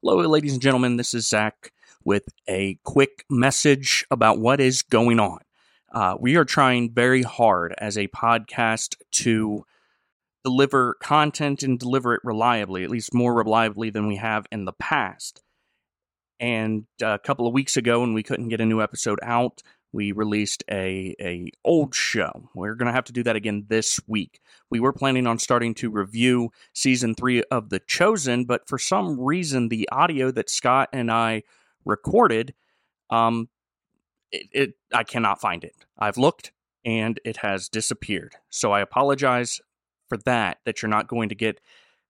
Hello, ladies and gentlemen. This is Zach with a quick message about what is going on. Uh, we are trying very hard as a podcast to deliver content and deliver it reliably, at least more reliably than we have in the past. And uh, a couple of weeks ago, when we couldn't get a new episode out, we released a a old show. We're going to have to do that again this week. We were planning on starting to review season 3 of The Chosen, but for some reason the audio that Scott and I recorded um it, it I cannot find it. I've looked and it has disappeared. So I apologize for that that you're not going to get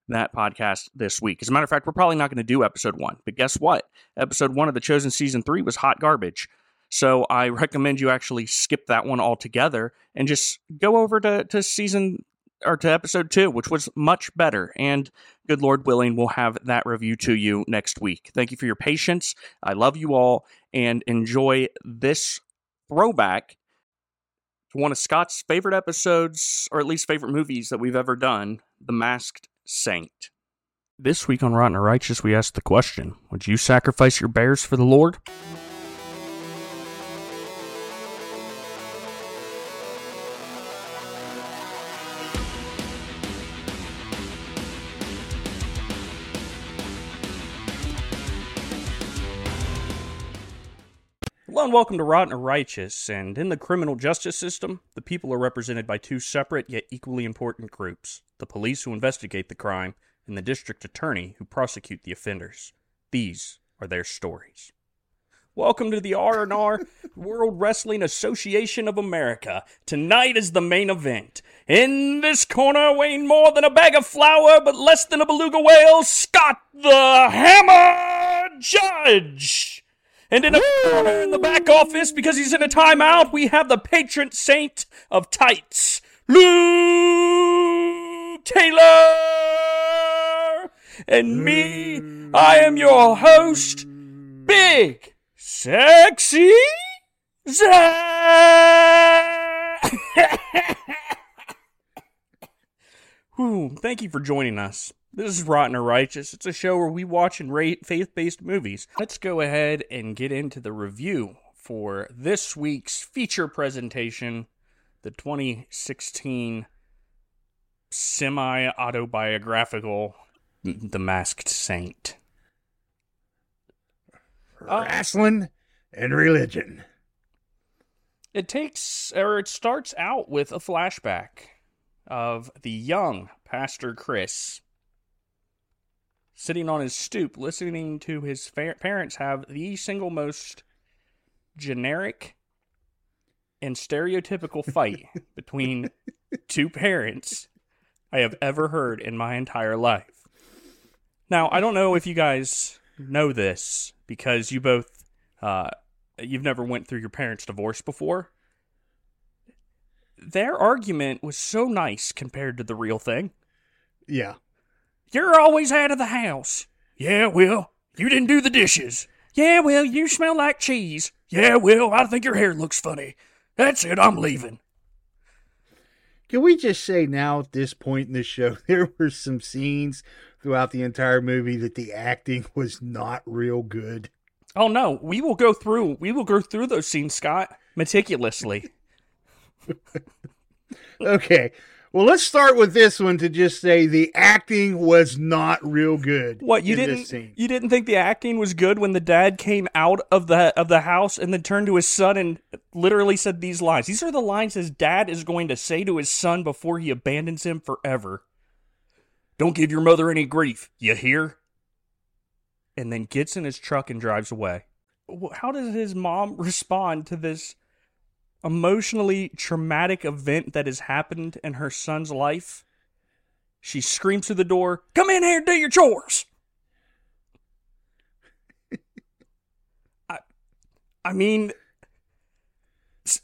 that podcast this week. As a matter of fact, we're probably not going to do episode 1. But guess what? Episode 1 of The Chosen season 3 was hot garbage. So I recommend you actually skip that one altogether and just go over to, to season or to episode two, which was much better. And good Lord willing, we'll have that review to you next week. Thank you for your patience. I love you all and enjoy this throwback to one of Scott's favorite episodes, or at least favorite movies that we've ever done The Masked Saint. This week on Rotten or Righteous, we ask the question Would you sacrifice your bears for the Lord? And welcome to Rotten or Righteous. And in the criminal justice system, the people are represented by two separate yet equally important groups the police who investigate the crime, and the district attorney who prosecute the offenders. These are their stories. Welcome to the R&R World Wrestling Association of America. Tonight is the main event. In this corner, weighing more than a bag of flour but less than a beluga whale, Scott the Hammer Judge. And in a corner in the back office, because he's in a timeout, we have the patron saint of tights, Lou Taylor. And me, I am your host, Big Sexy Zach. Whew, thank you for joining us. This is Rotten or Righteous. It's a show where we watch and rate faith based movies. Let's go ahead and get into the review for this week's feature presentation the 2016 semi autobiographical The Masked Saint. Uh, Wrestling and religion. It takes, or it starts out with a flashback of the young Pastor Chris sitting on his stoop listening to his fa- parents have the single most generic and stereotypical fight between two parents I have ever heard in my entire life. Now, I don't know if you guys know this because you both uh, you've never went through your parents' divorce before. Their argument was so nice compared to the real thing. Yeah. You're always out of the house. Yeah, well, you didn't do the dishes. Yeah, well, you smell like cheese. Yeah, well, I think your hair looks funny. That's it, I'm leaving. Can we just say now at this point in the show, there were some scenes throughout the entire movie that the acting was not real good? Oh no, we will go through we will go through those scenes, Scott, meticulously. Okay. Well, let's start with this one to just say the acting was not real good. What you in didn't This scene. you didn't think the acting was good when the dad came out of the of the house and then turned to his son and literally said these lines. These are the lines his dad is going to say to his son before he abandons him forever. Don't give your mother any grief, you hear? And then gets in his truck and drives away. How does his mom respond to this emotionally traumatic event that has happened in her son's life? She screams through the door, Come in here and do your chores. I, I mean,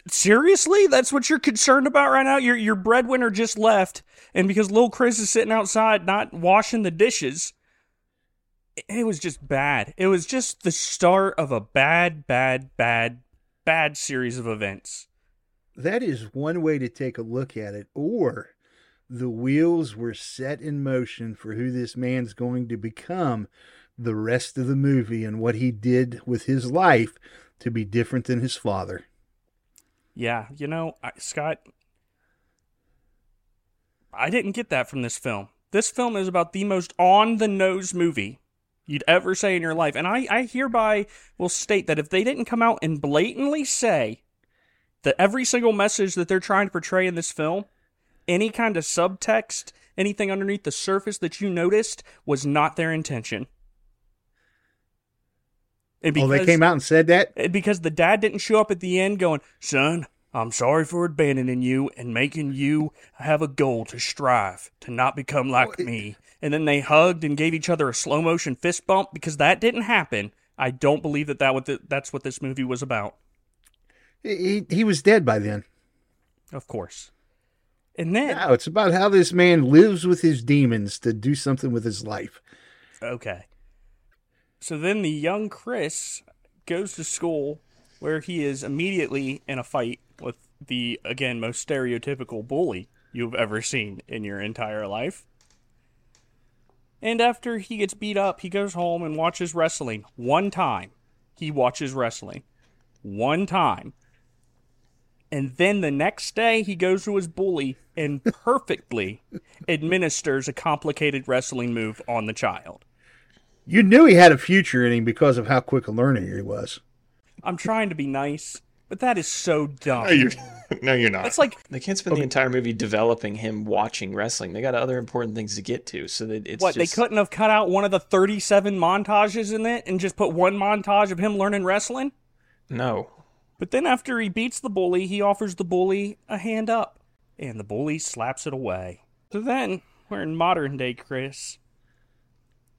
seriously? That's what you're concerned about right now? Your, your breadwinner just left, and because little Chris is sitting outside not washing the dishes, it was just bad. It was just the start of a bad, bad, bad, bad series of events. That is one way to take a look at it. Or the wheels were set in motion for who this man's going to become the rest of the movie and what he did with his life to be different than his father. Yeah, you know, I, Scott, I didn't get that from this film. This film is about the most on the nose movie you'd ever say in your life. And I, I hereby will state that if they didn't come out and blatantly say that every single message that they're trying to portray in this film, any kind of subtext, anything underneath the surface that you noticed, was not their intention. And because, oh, they came out and said that? Because the dad didn't show up at the end going, son, I'm sorry for abandoning you and making you have a goal to strive to not become like me. And then they hugged and gave each other a slow motion fist bump because that didn't happen. I don't believe that, that what the, that's what this movie was about. He, he was dead by then. Of course. And then. No, it's about how this man lives with his demons to do something with his life. Okay. So then the young Chris goes to school where he is immediately in a fight with the, again, most stereotypical bully you've ever seen in your entire life. And after he gets beat up, he goes home and watches wrestling. One time, he watches wrestling. One time. And then the next day, he goes to his bully and perfectly administers a complicated wrestling move on the child. You knew he had a future in him because of how quick a learner he was. I'm trying to be nice, but that is so dumb. No, you're, no, you're not. It's like they can't spend okay. the entire movie developing him watching wrestling. They got other important things to get to, so that it's what just... they couldn't have cut out one of the 37 montages in it and just put one montage of him learning wrestling. No. But then after he beats the bully, he offers the bully a hand up, and the bully slaps it away. So then we're in modern day Chris,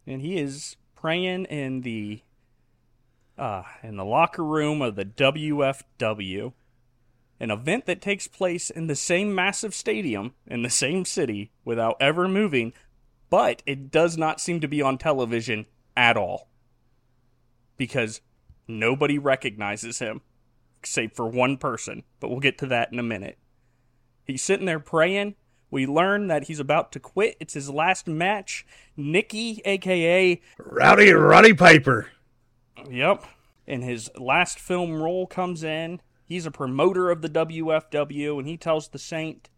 and he is praying in the uh, in the locker room of the WFW, an event that takes place in the same massive stadium in the same city without ever moving, but it does not seem to be on television at all because nobody recognizes him save for one person, but we'll get to that in a minute. He's sitting there praying we learn that he's about to quit. It's his last match. Nikki, aka Rowdy Roddy Piper. Yep. And his last film role comes in. He's a promoter of the WFW, and he tells the Saint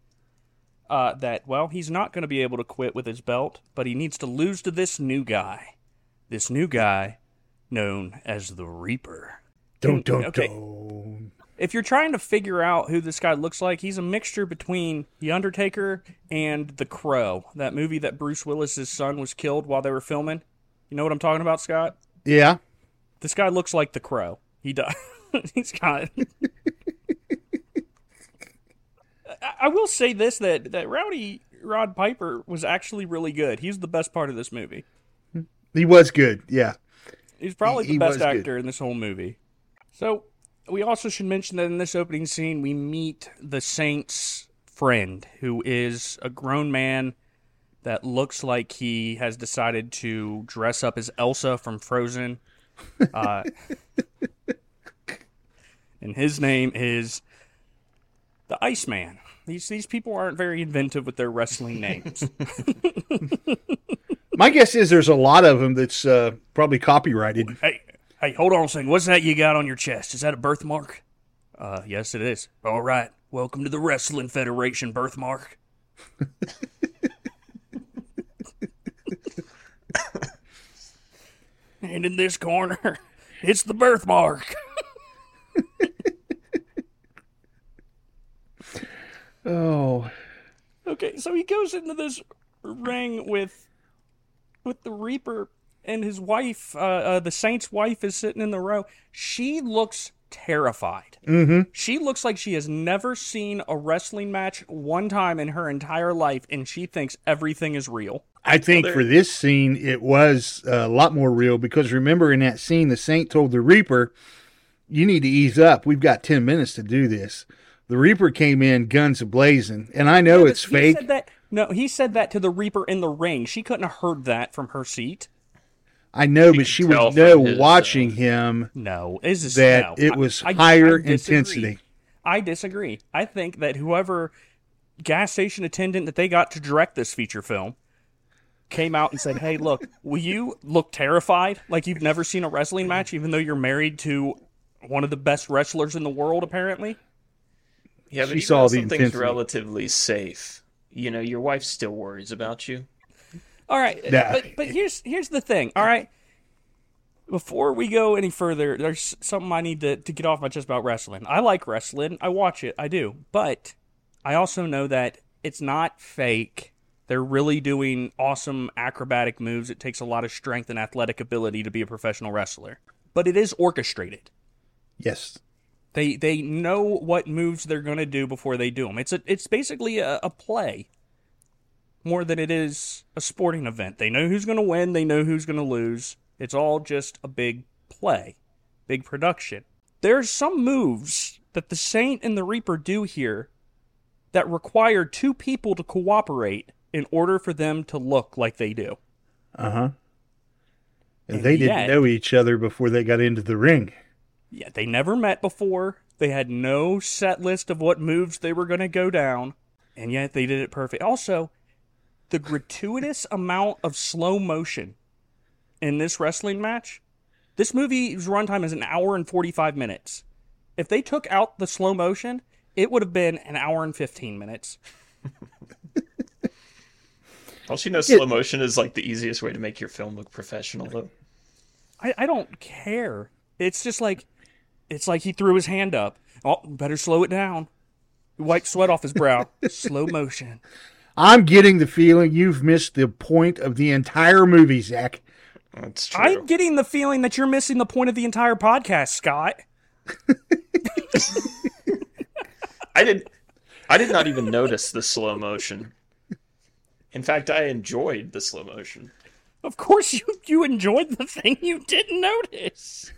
uh, that, well, he's not going to be able to quit with his belt, but he needs to lose to this new guy. This new guy known as the Reaper. Don't, don't, okay. don't if you're trying to figure out who this guy looks like, he's a mixture between The Undertaker and The Crow, that movie that Bruce Willis's son was killed while they were filming. You know what I'm talking about, Scott? Yeah. This guy looks like The Crow. He does. he's got. I will say this that that Rowdy Rod Piper was actually really good. He's the best part of this movie. He was good. Yeah. He's probably he, the best actor good. in this whole movie. So we also should mention that in this opening scene, we meet the Saint's friend, who is a grown man that looks like he has decided to dress up as Elsa from Frozen. Uh, and his name is the Iceman. These these people aren't very inventive with their wrestling names. My guess is there's a lot of them that's uh, probably copyrighted. Hey, Hey, hold on a second. What's that you got on your chest? Is that a birthmark? Uh, yes, it is. All right. Welcome to the Wrestling Federation birthmark. and in this corner, it's the birthmark. oh. Okay, so he goes into this ring with with the Reaper and his wife, uh, uh, the Saint's wife, is sitting in the row. She looks terrified. Mm-hmm. She looks like she has never seen a wrestling match one time in her entire life, and she thinks everything is real. I think well, for this scene, it was a lot more real because remember in that scene, the Saint told the Reaper, You need to ease up. We've got 10 minutes to do this. The Reaper came in guns blazing, and I know yeah, it's fake. That, no, he said that to the Reaper in the ring. She couldn't have heard that from her seat. I know, she but she was no his, watching uh, him. No, is that no. it was I, higher I, I intensity. I disagree. I think that whoever gas station attendant that they got to direct this feature film came out and said, "Hey, look, will you look terrified like you've never seen a wrestling match, even though you're married to one of the best wrestlers in the world, apparently?" Yeah, but She even saw if the something's intensity. relatively safe. You know, your wife still worries about you. All right, Nah. but but here's here's the thing. All right, before we go any further, there's something I need to to get off my chest about wrestling. I like wrestling. I watch it. I do, but I also know that it's not fake. They're really doing awesome acrobatic moves. It takes a lot of strength and athletic ability to be a professional wrestler, but it is orchestrated. Yes. They they know what moves they're going to do before they do them. It's a it's basically a, a play more than it is a sporting event. They know who's going to win, they know who's going to lose. It's all just a big play, big production. There's some moves that the Saint and the Reaper do here that require two people to cooperate in order for them to look like they do. Uh huh. And, And they didn't know each other before they got into the ring. Yeah, they never met before. They had no set list of what moves they were going to go down, and yet they did it perfect. Also, the gratuitous amount of slow motion in this wrestling match. This movie's runtime is an hour and 45 minutes. If they took out the slow motion, it would have been an hour and 15 minutes. Don't you know slow motion is like the easiest way to make your film look professional, though? I, I don't care. It's just like it's like he threw his hand up. Oh, better slow it down. Wipe sweat off his brow. slow motion. I'm getting the feeling you've missed the point of the entire movie, Zach. That's true. I'm getting the feeling that you're missing the point of the entire podcast, Scott. I did. I did not even notice the slow motion. In fact, I enjoyed the slow motion. Of course, you you enjoyed the thing you didn't notice.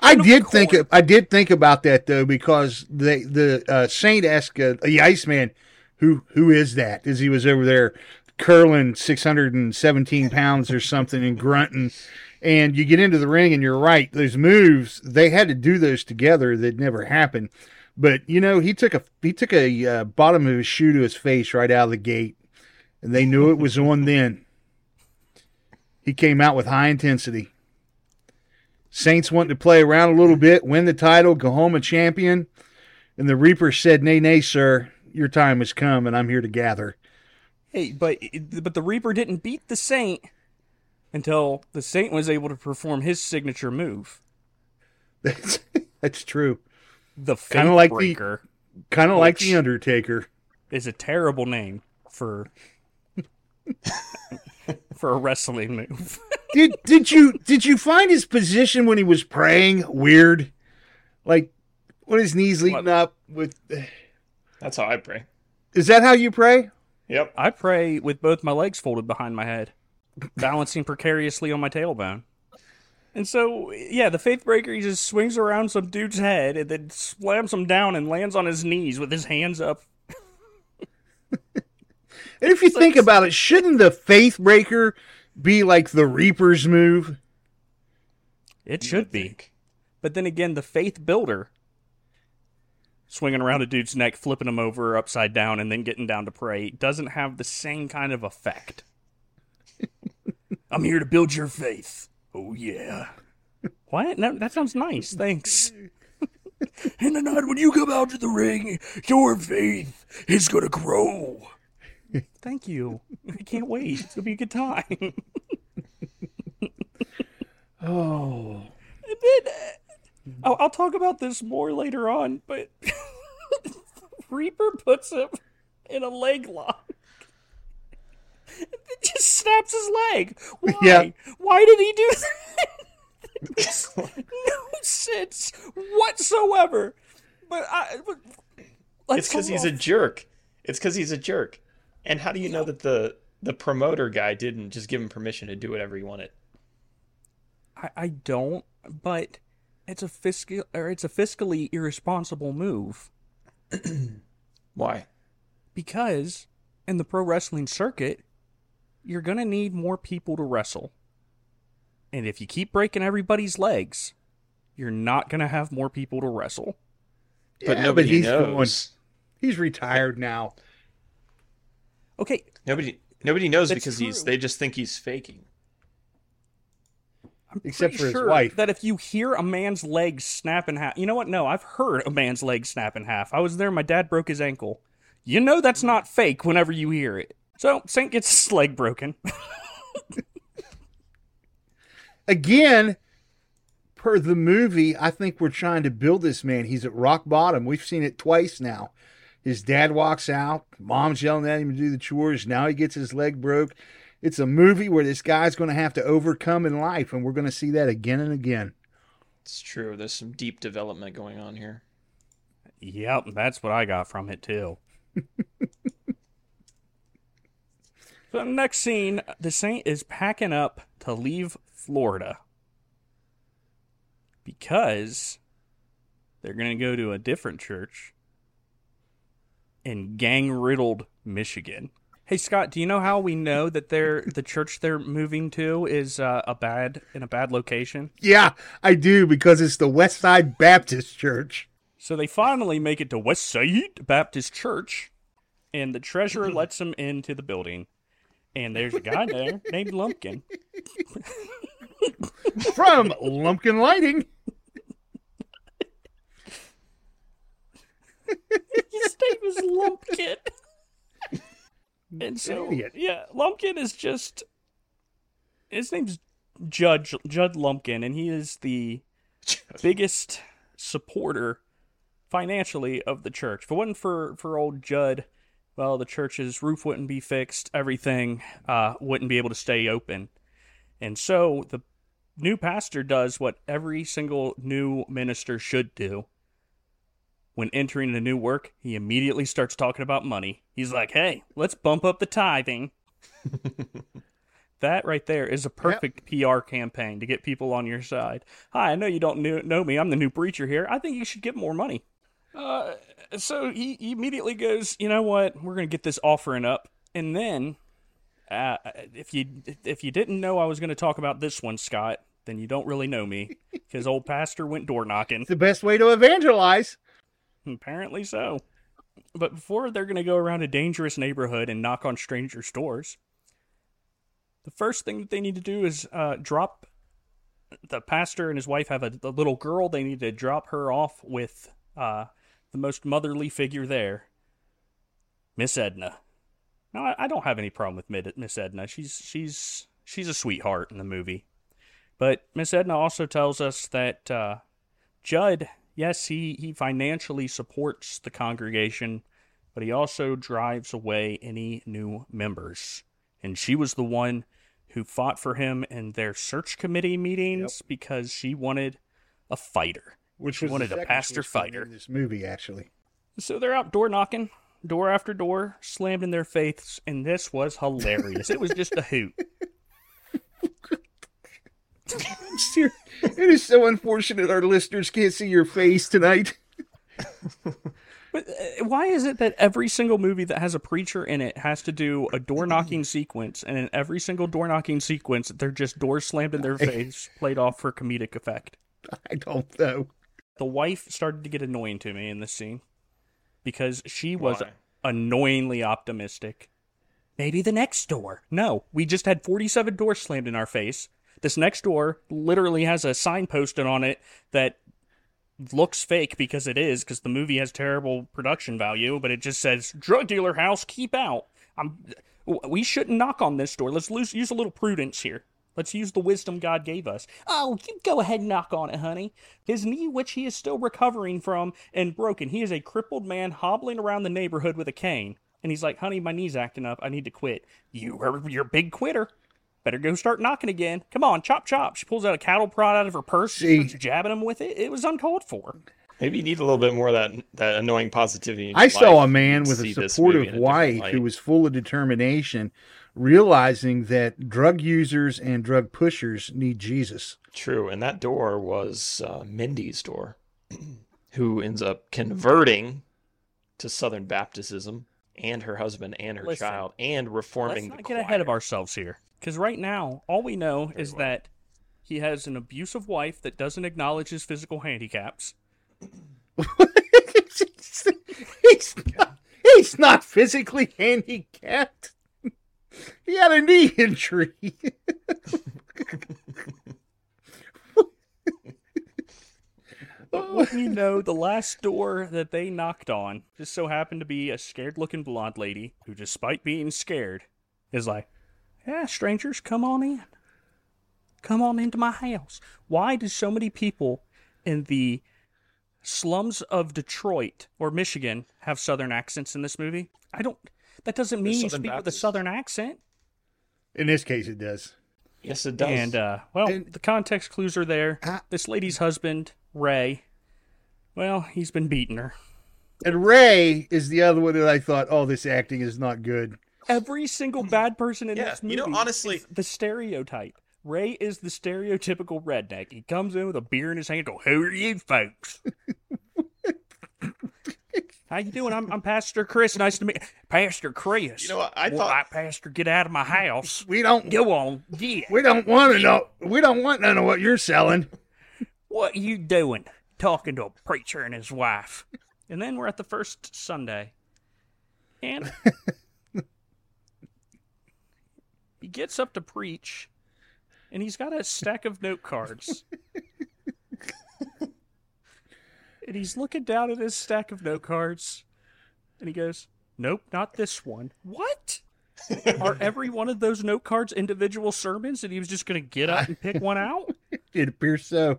I And of did think course- I did think about that though because the the uh, Saint asked uh, the Iceman, who who is that? As he was over there curling six hundred and seventeen pounds or something and grunting, and you get into the ring and you're right. Those moves they had to do those together. That never happened. But you know he took a he took a uh, bottom of his shoe to his face right out of the gate, and they knew it was on then. He came out with high intensity. Saints wanting to play around a little bit, win the title, go home a champion. And the Reaper said, Nay, nay, sir, your time has come, and I'm here to gather. Hey, but but the Reaper didn't beat the Saint until the Saint was able to perform his signature move, That's, that's true. the Faith Kinda like the- Kind of like The Undertaker. is a terrible name for for a wrestling move. Did did you did you find his position when he was praying weird? Like when his knees leading What? up with That's how I pray. Is that how you pray? Yep. I pray with both my legs folded behind my head, balancing precariously on my tailbone. And so, yeah, the faith breaker he just swings around some dude's head and then slams him down and lands on his knees with his hands up. And if you think about it, shouldn't the faith breaker be like the Reaper's move? It should be. think. But then again, the faith builder swinging around a dude's neck, flipping him over upside down, and then getting down to pray doesn't have the same kind of effect. I'm here to build your faith. Oh yeah. What? No, that sounds nice. Thanks. In the night when you come out to the ring, your faith is gonna grow. Thank you. I can't wait. It's gonna be a good time. Oh. And then uh, I'll, I'll talk about this more later on, but Reaper puts him in a leg lock. It just snaps his leg. Why? Yeah. Why did he do that? No sense whatsoever. But I. But, It's because he's a jerk. It's because he's a jerk. And how do you know that the the promoter guy didn't just give him permission to do whatever he wanted? I, I don't, but it's a fiscal or it's a fiscally irresponsible move. Why? because in the pro wrestling circuit, you're going to need more people to wrestle. And if you keep breaking everybody's legs, you're not going to have more people to wrestle. But Yeah, nobody he's knows. going- He's retired now. Okay, Nobody Nobody knows That's because he's. They just think he's faking. I'm Except Pretty for his sure wife. That if you hear a man's leg snap in half, you know what? No, I've heard a man's leg snap in half. I was there. My dad broke his ankle. You know that's not fake whenever you hear it. So Saint gets his leg broken. Again, per the movie, I think we're trying to build this man. He's at rock bottom. We've seen it twice now. His dad walks out, mom's yelling at him to do the chores. Now he gets his leg broke. It's a movie where this guy's going to have to overcome in life, and we're going to see that again and again. It's true. There's some deep development going on here. yep, that's what I got from it too. so next scene, the Saint is packing up to leave Florida because they're going to go to a different church in gang-riddled Michigan. Hey Scott, do you know how we know that they're the church they're moving to is uh, a bad in a bad location? Yeah, I do because it's the West Side Baptist Church. So they finally make it to West Side Baptist Church, and the treasurer lets them into the building. And there's a guy there named Lumpkin. From Lumpkin Lighting. His name is Lumpkin. And so, Idiot. yeah, Lumpkin is just. His name's Judge Judd Lumpkin, and he is the biggest supporter financially of the church. If it wasn't for for old Judd, well, the church's roof wouldn't be fixed. Everything uh, wouldn't be able to stay open. And so the new pastor does what every single new minister should do. When entering a new work, he immediately starts talking about money. He's like, "Hey, let's bump up the tithing." that right there is a perfect PR campaign to get people on your side. Hi, I know you don't knew, know me. I'm the new preacher here. I think you should get more money. Uh, so he, he immediately goes, you know what? We're gonna get this offering up, and then, uh, if you if you didn't know I was gonna talk about this one, Scott, then you don't really know me, because old pastor went door knocking. It's the best way to evangelize. Apparently so. But before they're going to go around a dangerous neighborhood and knock on strangers' doors, the first thing that they need to do is uh, drop. The pastor and his wife have a, a little girl. They need to drop her off with uh, the most motherly figure there, Miss Edna. Now, I, I don't have any problem with Miss Edna. She's she's she's a sweetheart in the movie. But Miss Edna also tells us that uh, Judd yes, he, he financially supports the congregation, but he also drives away any new members. And she was the one who fought for him in their search committee meetings because she wanted a fighter. Which She was wanted a pastor fighter. in This movie, actually. So they're out door knocking, door after door, slammed in their faces, and this was hilarious. it was just a hoot. Ser- it is so unfortunate our listeners can't see your face tonight. But uh, why is it that every single movie that has a preacher in it has to do a door knocking sequence, and in every single door knocking sequence, they're just doors slammed in their face, played off for comedic effect? I don't know. The wife started to get annoying to me in this scene because she was Why? annoyingly optimistic. Maybe the next door. No, we just had 47 doors slammed in our face. This next door literally has a sign posted on it that looks fake because it is because the movie has terrible production value, but it just says drug dealer house keep out. I'm we shouldn't knock on this door. Let's lose, use a little prudence here. Let's use the wisdom God gave us. Oh, you go ahead and knock on it, honey. His knee, which he is still recovering from and broken. He is a crippled man hobbling around the neighborhood with a cane. And he's like, honey, my knee's acting up. I need to quit. You are you're a big quitter. Better go start knocking again. Come on, chop chop. She pulls out a cattle prod out of her purse, See. starts jabbing him with it. It was uncalled for. Maybe you need a little bit more of that that annoying positivity. in I your saw a man with a this movie in supportive different wife who was full of determination, realizing that drug users and drug pushers need Jesus. True, and that door was uh, Mindy's door, who ends up converting to Southern Baptism, and her husband and her Listen, child, and reforming Let's the not get ahead of ourselves here. Because right now, all we know is well. that he has an abusive wife that doesn't acknowledge his physical handicaps. he's, not, he's not physically handicapped. he had a knee injury. But wouldn't you know, the last door that they knocked on just so happened to be a scared looking blonde lady who, despite being scared, is like, Yeah, strangers, come on in. Come on into my house. Why do so many people in the slums of Detroit or Michigan have southern accents in this movie? I don't. That doesn't mean you Southern speak with a southern accent. In this case, it does. Yes, it does. And uh, well, And- the context clues are there. Ah. this lady's husband, Ray, well, he's been beating her. And Ray is the other one that I thought, oh, this acting is not good. Every single bad person in Yeah, this you movie, know, honestly- is the stereotype. Ray is the stereotypical redneck. He comes in with a beer in his hand. Go, who are you folks? How you doing? I'm, I'm Pastor Chris. Nice to meet you. Pastor Chris. You know what? I Well, thought- all right, Pastor, get out of my house. We don't. Go on, yeah. We don't want to know. We don't want none of what you're selling. What you doing? Talking to a preacher and his wife. And then we're at the first Sunday. And he gets up to preach and he's got a stack of note cards. and he's looking down at his stack of note cards and he goes, Nope, not this one. What? Are every one of those note cards individual sermons and he was just going to get up and pick one out? It appears so.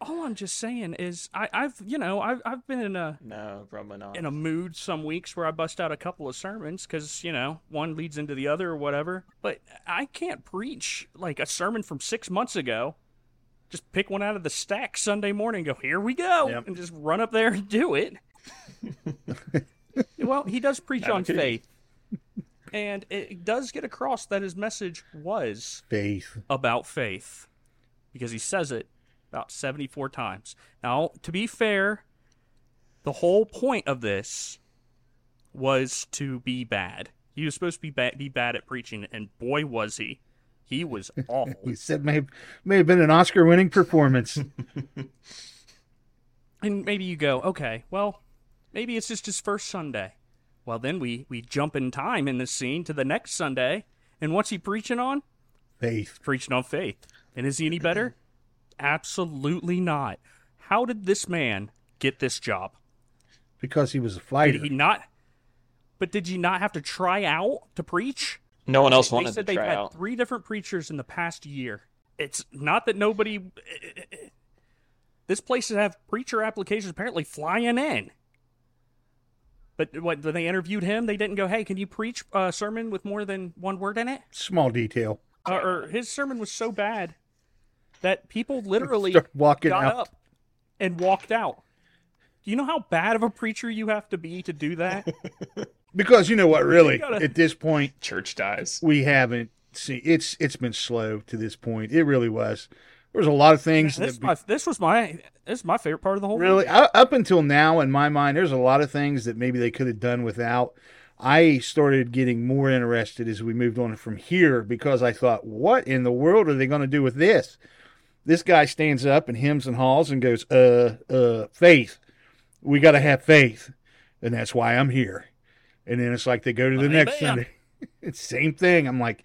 All I'm just saying is I, I've you know I've I've been in a no, probably not. in a mood some weeks where I bust out a couple of sermons because you know one leads into the other or whatever. But I can't preach like a sermon from six months ago. Just pick one out of the stack Sunday morning. Go here we go, Yep. and just run up there and do it. well, he does preach on faith, and it does get across that his message was Faith. about faith because he says it about 74 times. Now, to be fair, the whole point of this was to be bad. He was supposed to be bad, be bad at preaching, and boy was he. He was awful. He said may have, may have been an Oscar-winning performance. and maybe you go, okay, well, maybe it's just his first Sunday. Well, then we, we jump in time in this scene to the next Sunday, and what's he preaching on? Faith. preaching on faith. And is he any better? Absolutely not. How did this man get this job? Because he was a fighter. Did he not? But did you not have to try out to preach? no one else They wanted to said they've try had out. three different preachers in the past year. It's not that nobody. This place has have preacher applications apparently flying in. But what, when they interviewed him, they didn't go, "Hey, can you preach a sermon with more than one word in it?" Small detail. Uh, or his sermon was so bad that people literally Start walking got out. up and walked out. Do you know how bad of a preacher you have to be to do that? Because you know what, really, gotta- at this point, Church dies. we haven't seen. It's it's been slow to this point. It really was. There was a lot of things this, that my, this was my this is my favorite part of the whole movie. really u- up until now, in my mind, there's a lot of things that maybe they could have done without. I started getting more interested as we moved on from here because I thought, what in the world are they going to do with this? This guy stands up and hems and haws and goes, uh, uh, faith. We got to have faith. And that's why I'm here. And then it's like they go to the Amen. next Sunday. it's same thing. I'm like,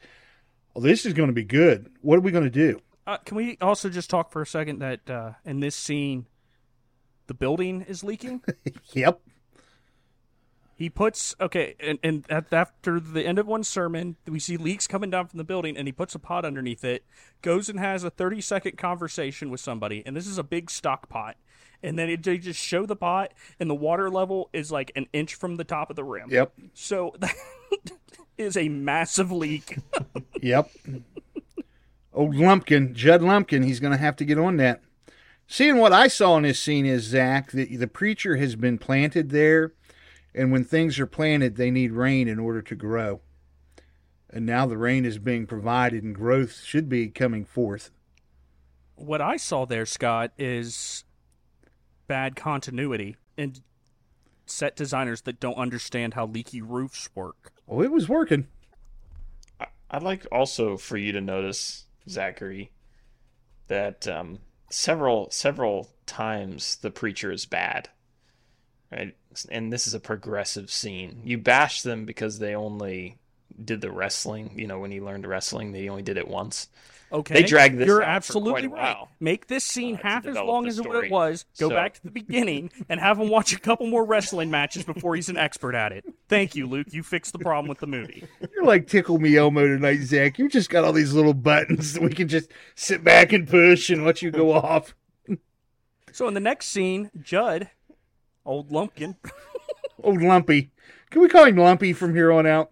oh, this is going to be good. What are we going to do? Uh, can we also just talk for a second that uh, in this scene, the building is leaking? Yep. He puts okay, and, and at, after the end of one sermon, we see leaks coming down from the building, and he puts a pot underneath it, goes and has a thirty second conversation with somebody, and this is a big stock pot, and then it, they just show the pot, and the water level is like an inch from the top of the rim. Yep. So that is a massive leak. Yep. Old Lumpkin, Judd Lumpkin, he's going to have to get on that. Seeing what I saw in this scene is, Zach, that the preacher has been planted there, and when things are planted, they need rain in order to grow. And now the rain is being provided, and growth should be coming forth. what I saw there, Scott, is bad continuity and set designers that don't understand how leaky roofs work. Oh, it was working. I- I'd like also for you to notice, Zachary, that um, several several times the preacher is bad, right? And this is a progressive scene. You bash them because they only did the wrestling. You know, when he learned wrestling, they only did it once. Okay, They drag this You're out for absolutely quite a right. while, Make this scene uh, half as long the as what story. it was. Go So- back to the beginning and have him watch a couple more wrestling matches before he's an expert at it. Thank you, Luke. You fixed the problem with the movie. You're like Tickle Me Elmo tonight, Zach. You just got all these little buttons that we can just sit back and push and let you go off. So in the next scene, Judd, old lumpkin, Old Lumpy. Can we call him Lumpy from here on out?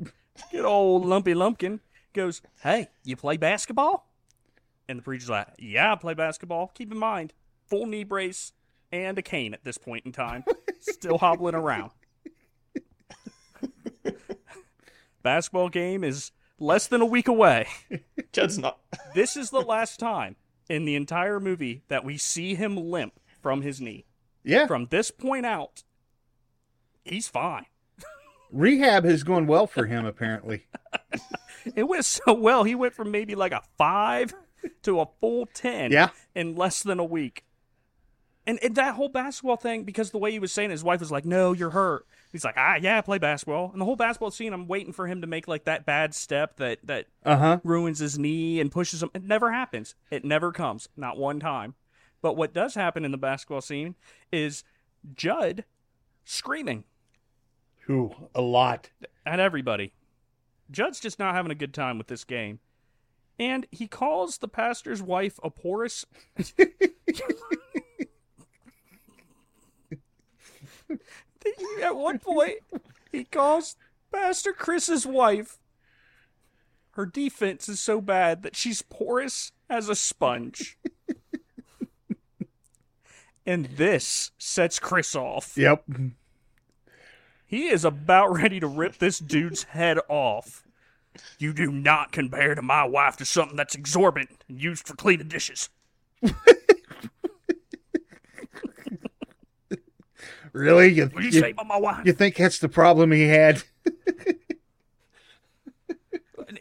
good old lumpy lumpkin, goes, "Hey, you play basketball?" And the preacher's like, "Yeah, I play basketball. Keep in mind, full knee brace and a cane at this point in time, still hobbling around." Basketball game is less than a week away. Judd's not. This is the last time in the entire movie that we see him limp from his knee. Yeah. From this point out, he's fine. Rehab has gone well for him, apparently. It went so well. He went from maybe like a five to a full 10 Yeah. in less than a week. And, and that whole basketball thing, because the way he was saying, it, his wife was like, "No, you're hurt." He's like, "Ah, yeah, I play basketball." And the whole basketball scene, I'm waiting for him to make like that bad step that that Uh huh. ruins his knee and pushes him. It never happens. It never comes. Not one time. But what does happen in the basketball scene is Judd screaming Who? A lot. at everybody. Judd's just not having a good time with this game. And he calls the pastor's wife a porous. At one point, he calls Pastor Chris's wife. Her defense is so bad that she's porous as a sponge. and this sets Chris off. Yep. He is about ready to rip this dude's head off. You do not compare to my wife to something that's exorbitant and used for cleaning dishes. Really? You, What do you, you, say about my wife? you think that's the problem he had?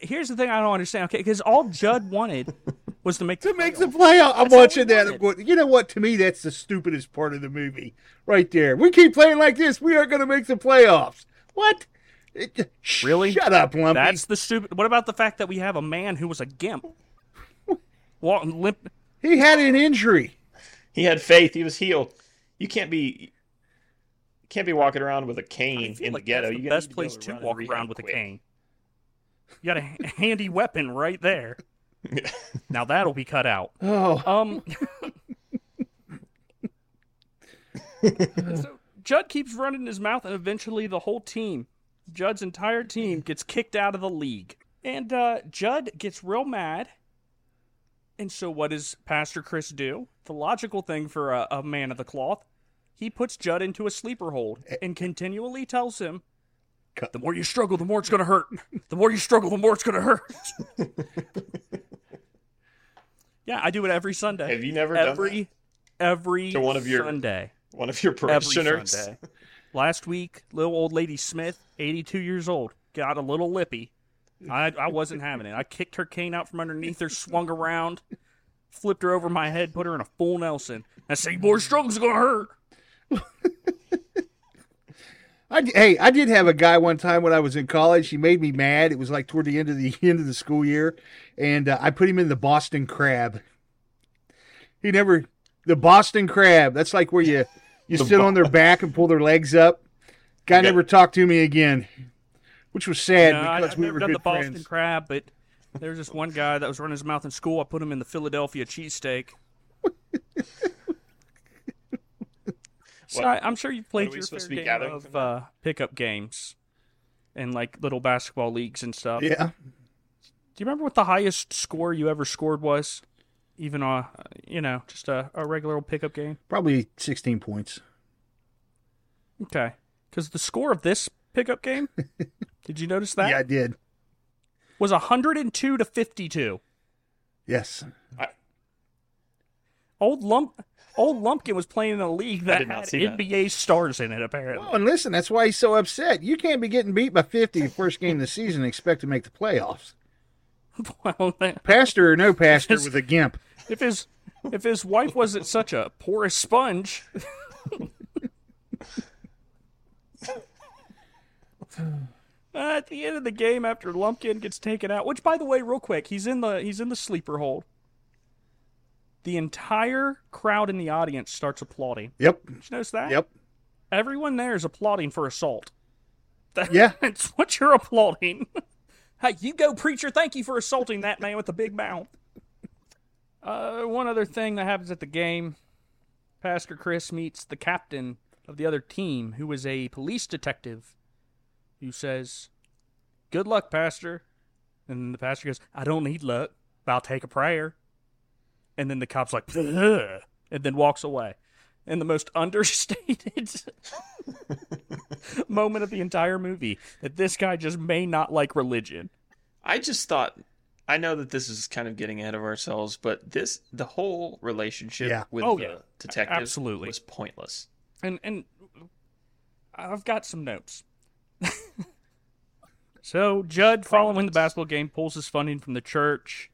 Here's the thing I don't understand. Okay, because all Judd wanted was to make To make the playoffs. playoff. I'm That's watching that. I'm going, you know what? To me, that's the stupidest part of the movie. Right there. We keep playing like this. We aren't going to make the playoffs. What? It- Really? Shut up, Lumpy. That's the stupid. What about the fact that we have a man who was a gimp, walking limp? He had an injury. He had faith. He was healed. You can't be. You can't be walking around with a cane in like the ghetto. that's you the gotta best place able to walk around rehab with a cane. You got a h- handy weapon right there. Now that'll be cut out. Oh, Um. so Judd keeps running his mouth, and eventually the whole team, Judd's entire team, gets kicked out of the league. And uh, Judd gets real mad. And so, what does Pastor Chris do? The logical thing for a, a man of the cloth. He puts Judd into a sleeper hold and continually tells him. "The more you struggle, the more it's going to hurt. The more you struggle, the more it's going to hurt." Yeah, I do it every Sunday Have you never done every every To one of your Sunday. One of your Every parishioners. Sunday. Last week, little old lady Smith, 82 years old, got a little lippy. I I wasn't having it. I kicked her cane out from underneath her, swung around, flipped her over my head, put her in a full Nelson. I said, "More struggles gonna hurt." I, hey, I did have a guy one time when I was in college. He made me mad. It was like toward the end of the end of the school year, and uh, I put him in the Boston Crab. He never the Boston Crab. That's like where you you The sit Bo- on their back and pull their legs up. Guy Yeah. never talked to me again, which was sad No, I, because I've we never were done good the Boston friends. crab, but there was this one guy that was running his mouth in school. I put him in the Philadelphia cheesesteak. so What- I, I'm sure you've played are we your supposed fair to be game of uh, pickup games and like little basketball leagues and stuff. Yeah, Do you remember what the highest score you ever scored was? Even uh, you know, just a, a regular old pickup game. probably sixteen points. Okay, because the score of this pickup game, did you notice that Yeah, I did. was 102 to 52. Yes, Old lump, old Lumpkin was playing in a league that did had see that. NBA stars in it. Apparently, Oh, and listen, that's why he's so upset. You can't be getting beat by 50 the first game of the season and expect to make the playoffs. well, then, Pastor or no pastor with a gimp. if his if his wife wasn't such a porous sponge, Uh, at the end of the game, after Lumpkin gets taken out, which by the way, real quick, he's in the he's in the sleeper hold. The entire crowd in the audience starts applauding. Yep. Did you notice that? Yep. Everyone there is applauding for assault. That- Yeah. That's what you're applauding. hey, you go, preacher. Thank you for assaulting that man with the big mouth. Uh, one other thing that happens at the game Pastor Chris meets the captain of the other team, who is a police detective, who says, Good luck, Pastor. And the pastor goes, I don't need luck, but I'll take a prayer. And then the cop's like, "Ugh," and then walks away. And the most understated moment of the entire movie that this guy just may not like religion. I just thought I know that this is kind of getting ahead of ourselves, but this the whole relationship Yeah. with Oh, the yeah. detective Absolutely. was pointless. and and I've got some notes. so Judd, following the basketball game, pulls his funding from the church.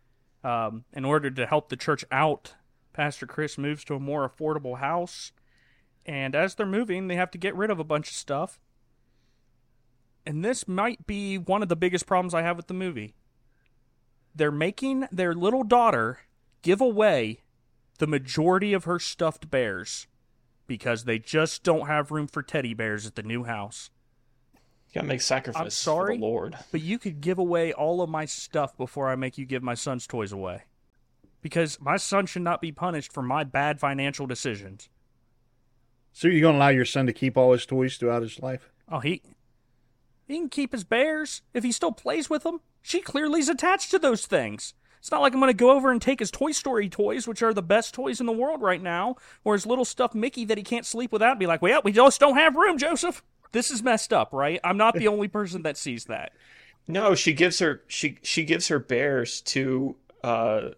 Um, in order to help the church out, Pastor Chris moves to a more affordable house, and as they're moving, they have to get rid of a bunch of stuff. And this might be one of the biggest problems I have with the movie. They're making their little daughter give away the majority of her stuffed bears because they just don't have room for teddy bears at the new house. You gotta make sacrifice sorry? for the Lord. But you could give away all of my stuff before I make you give my son's toys away. Because my son should not be punished for my bad financial decisions. So you're going to allow your son to keep all his toys throughout his life? Oh, he he can keep his bears if he still plays with them. She clearly is attached to those things. It's not like I'm going to go over and take his Toy Story toys, which are the best toys in the world right now, or his little stuffed Mickey that he can't sleep without, and be like, well, we just don't have room, Joseph. This is messed up, right? I'm not the only person that sees that. No, she gives her she she gives her bears to uh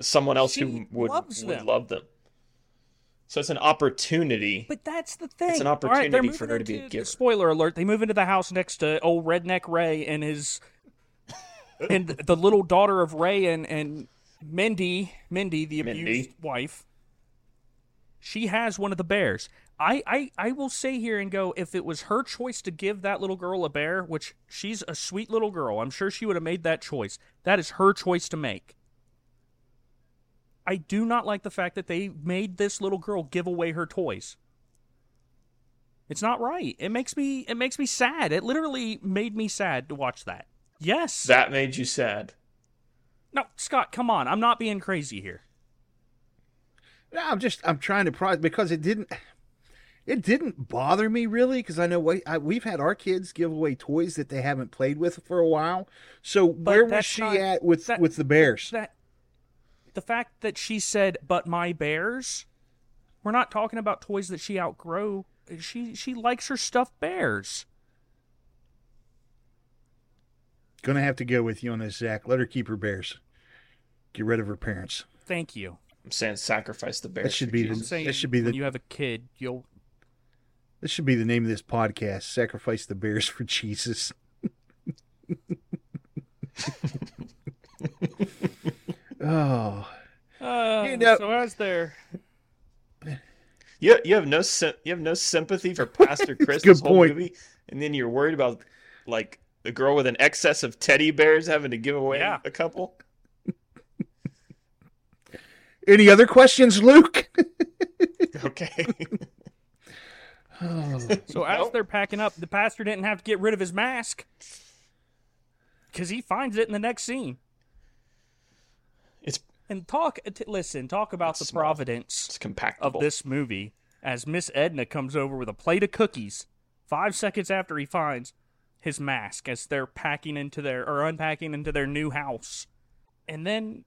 someone else She who would would love them. So it's an opportunity. But that's the thing. It's an All right, opportunity for her to be a giver. Spoiler alert: They move into the house next to old redneck Ray and his and the little daughter of Ray and and Mindy, Mindy, the abused Mindy. wife. She has one of the bears. I, I I will say here and go if it was her choice to give that little girl a bear, which she's a sweet little girl, I'm sure she would have made that choice. That is her choice to make. I do not like the fact that they made this little girl give away her toys. It's not right. It makes me it makes me sad. It literally made me sad to watch that. Yes. That made you sad. no, Scott, come on. I'm not being crazy here. No, I'm just I'm trying to price because it didn't it didn't bother me really because I know we, I, we've had our kids give away toys that they haven't played with for a while. So where was she not- at with that- with the Bears? That the fact that she said, "But my bears," we're not talking about toys that she outgrow. She she likes her stuffed bears. Gonna have to go with you on this, Zach. Let her keep her bears. Get rid of her parents. Thank you. I'm saying sacrifice the bears. That should be the- I'm saying That should be when the- you have a kid, you'll This should be the name of this podcast. Sacrifice the bears for Jesus. oh, Uh, You know- so as they're You you have no you have no sympathy for Pastor Chris Good whole point. movie, and then you're worried about like the girl with an excess of teddy bears having to give away Yeah. a couple. any other questions, Luke? Okay. So as Nope. they're packing up, the pastor didn't have to get rid of his mask because he finds it in the next scene. it's And talk, t- listen, talk about the small. providence of this movie as Miss Edna comes over with a plate of cookies five seconds after he finds his mask as they're packing into their or unpacking into their new house, and then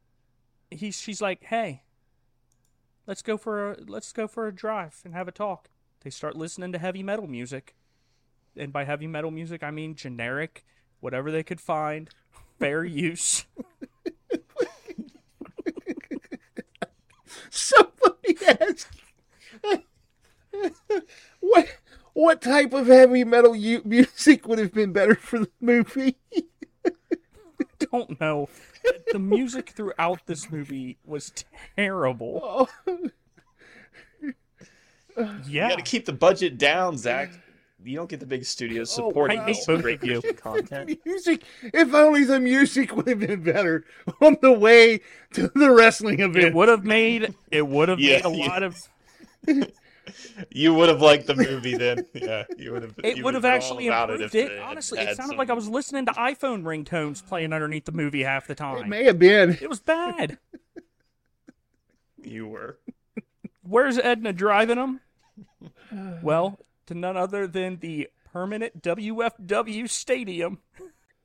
he she's like, "Hey, let's go for a let's go for a drive and have a talk." They start listening to heavy metal music, and by heavy metal music I mean generic, whatever they could find, fair use. Somebody asked, what what type of heavy metal u- music would have been better for the movie? don't know. The music throughout this movie was terrible. Oh, You got to keep the budget down, Zach. you don't get the big studios Oh, supporting I this great of you. Christian content. music. If only the music would have been better on the way to the wrestling event. It event. would have made it would have Yeah, made a yeah. lot of You would have liked the movie then. Yeah, you would have. it you would have been actually improved if it. they had Honestly, it sounded some- like I was listening to iPhone ringtones playing underneath the movie half the time. It may have been. It was bad. You were. Where's Edna driving them? Well, to none other than the permanent WFW stadium.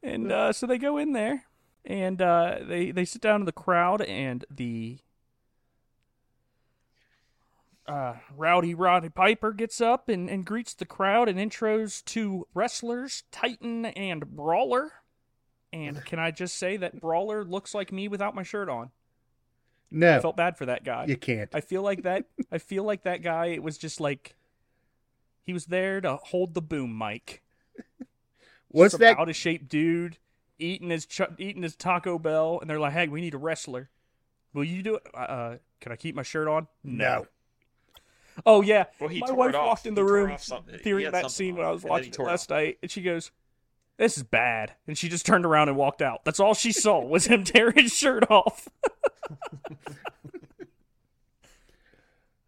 And uh, so they go in there and uh, they, they sit down in the crowd, and the uh, Rowdy Roddy Piper gets up and, and greets the crowd and intros to wrestlers Titan and Brawler. And can I just say that Brawler looks like me without my shirt on? I No, felt bad for that guy. you can't. I feel like that. I feel like that guy. It was just like he was there to hold the boom mic. What's that? out of shape dude eating his ch- eating his Taco Bell, and they're like, "Hey, we need a wrestler. Will you do it? Uh, Uh, can I keep my shirt on? No. Oh yeah, Well, he my tore wife it off. walked in the He tore room off something. He during that scene on when I was and then he watching it tore it last night, and she goes, "This is bad," and she just turned around and walked out. That's all she saw was him tear his shirt off.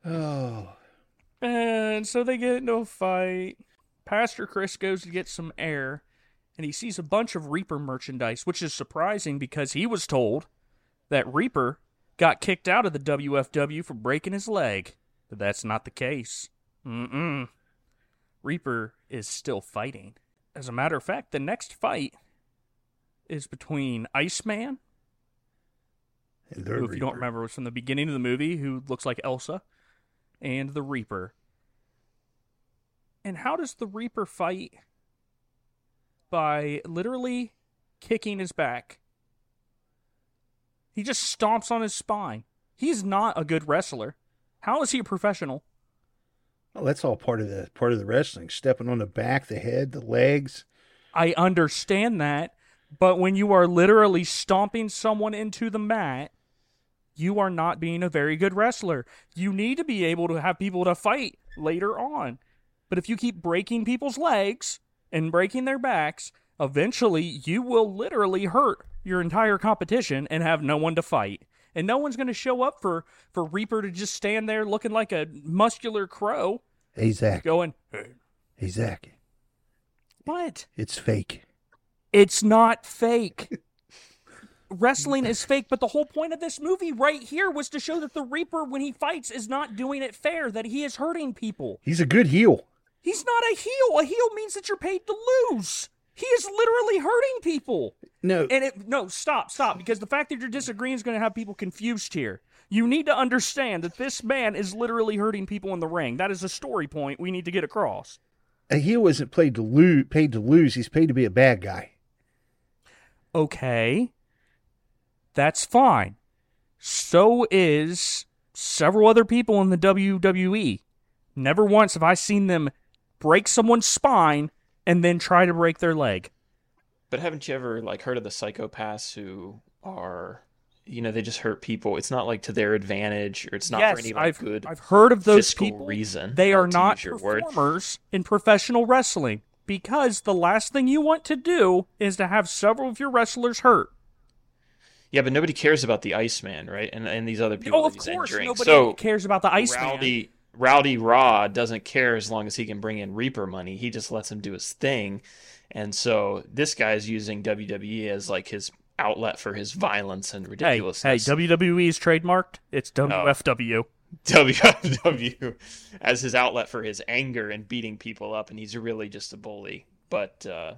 Oh, And so they get into a fight. Pastor Chris goes to get some air, and he sees a bunch of Reaper merchandise, which is surprising because he was told that Reaper got kicked out of the WFW for breaking his leg. But that's not the case. Mm-mm. Reaper is still fighting. As a matter of fact, the next fight is between Iceman, and who, if you don't Reaper. remember, was from the beginning of the movie, who looks like Elsa, and the Reaper. And how does the Reaper fight? By literally kicking his back. He just stomps on his spine. He's not a good wrestler. How is he a professional? Well, that's all part of the part of the wrestling. Stepping on the back, the head, the legs. I understand that, but when you are literally stomping someone into the mat, you are not being a very good wrestler. You need to be able to have people to fight later on. But if you keep breaking people's legs and breaking their backs, eventually you will literally hurt your entire competition and have no one to fight. And no one's going to show up for, for Reaper to just stand there looking like a muscular crow Hey Zach. going, "Hey, Hey Zach. What? It's fake. It's not fake. Wrestling is fake, but the whole point of this movie right here was to show that the Reaper, when he fights, is not doing it fair, that he is hurting people. He's a good heel. He's not a heel. A heel means that you're paid to lose. He is literally hurting people. No, And it no, stop, stop, because the fact that you're disagreeing is going to have people confused here. You need to understand that this man is literally hurting people in the ring. That is a story point we need to get across. a heel isn't paid to lose. Paid to lose. He's paid to be a bad guy. Okay. That's fine. So is several other people in the WWE. Never once have I seen them break someone's spine and then try to break their leg. But haven't you ever like heard of the psychopaths who are, you know, they just hurt people? It's not like to their advantage, or it's not yes, for any like I've, good. I've heard of those people. reason, They are not your word. performers in professional wrestling because the last thing you want to do is to have several of your wrestlers hurt. Yeah, but nobody cares about the Iceman, right? And and these other people Oh, of course, nobody so cares about the Iceman. Rowdy Rowdy Rod doesn't care as long as he can bring in Reaper money. He just lets him do his thing. And so this guy's using WWE as like his outlet for his violence and Hey, hey, ridiculousness. WWE is trademarked. It's WFW. WFW as his outlet for his anger and beating people up, and he's really just a bully. But uh,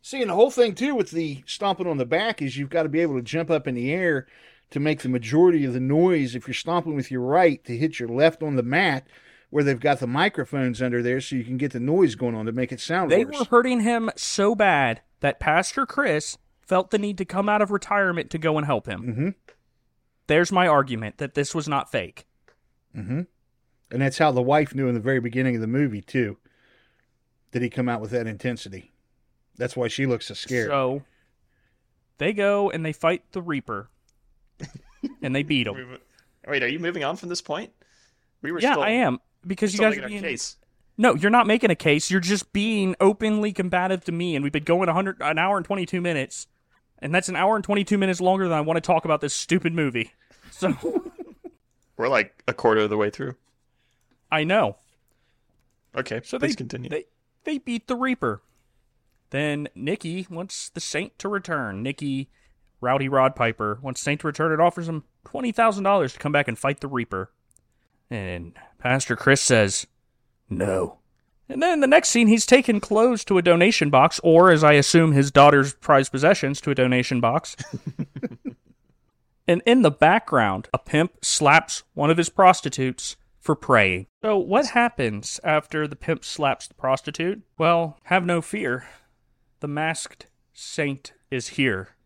See, and the whole thing too with the stomping on the back is you've got to be able to jump up in the air to make the majority of the noise. If you're stomping with your right, to hit your left on the mat where they've got the microphones under there, so you can get the noise going on to make it sound They worse. were hurting him so bad that Pastor Chris felt the need to come out of retirement to go and help him. Mhm. There's my argument that this was not fake. and that's how the wife knew in the very beginning of the movie too. Did he come out with that intensity? That's why she looks so scared. So they go and they fight the Reaper, and they beat him. wait, are you moving on from this point? We were Yeah, still, I am because you guys are being case. No, you're not making a case. You're just being openly combative to me, and we've been going 100, an hour and 22 minutes, and that's an hour and 22 minutes longer than I want to talk about this stupid movie. So We're like a quarter of the way through. I know. Okay, So please they, continue. They, they beat the Reaper. Then Nikki wants the Saint to return. Nikki, Rowdy Rod Piper, wants Saint to return and offers him $20,000 to come back and fight the Reaper. And Pastor Chris says, no. And then in the next scene, he's taken clothes to a donation box, or as I assume his daughter's prized possessions to a donation box. and in the background, a pimp slaps one of his prostitutes for praying. So, what happens after the pimp slaps the prostitute? Well, have no fear. The masked saint is here.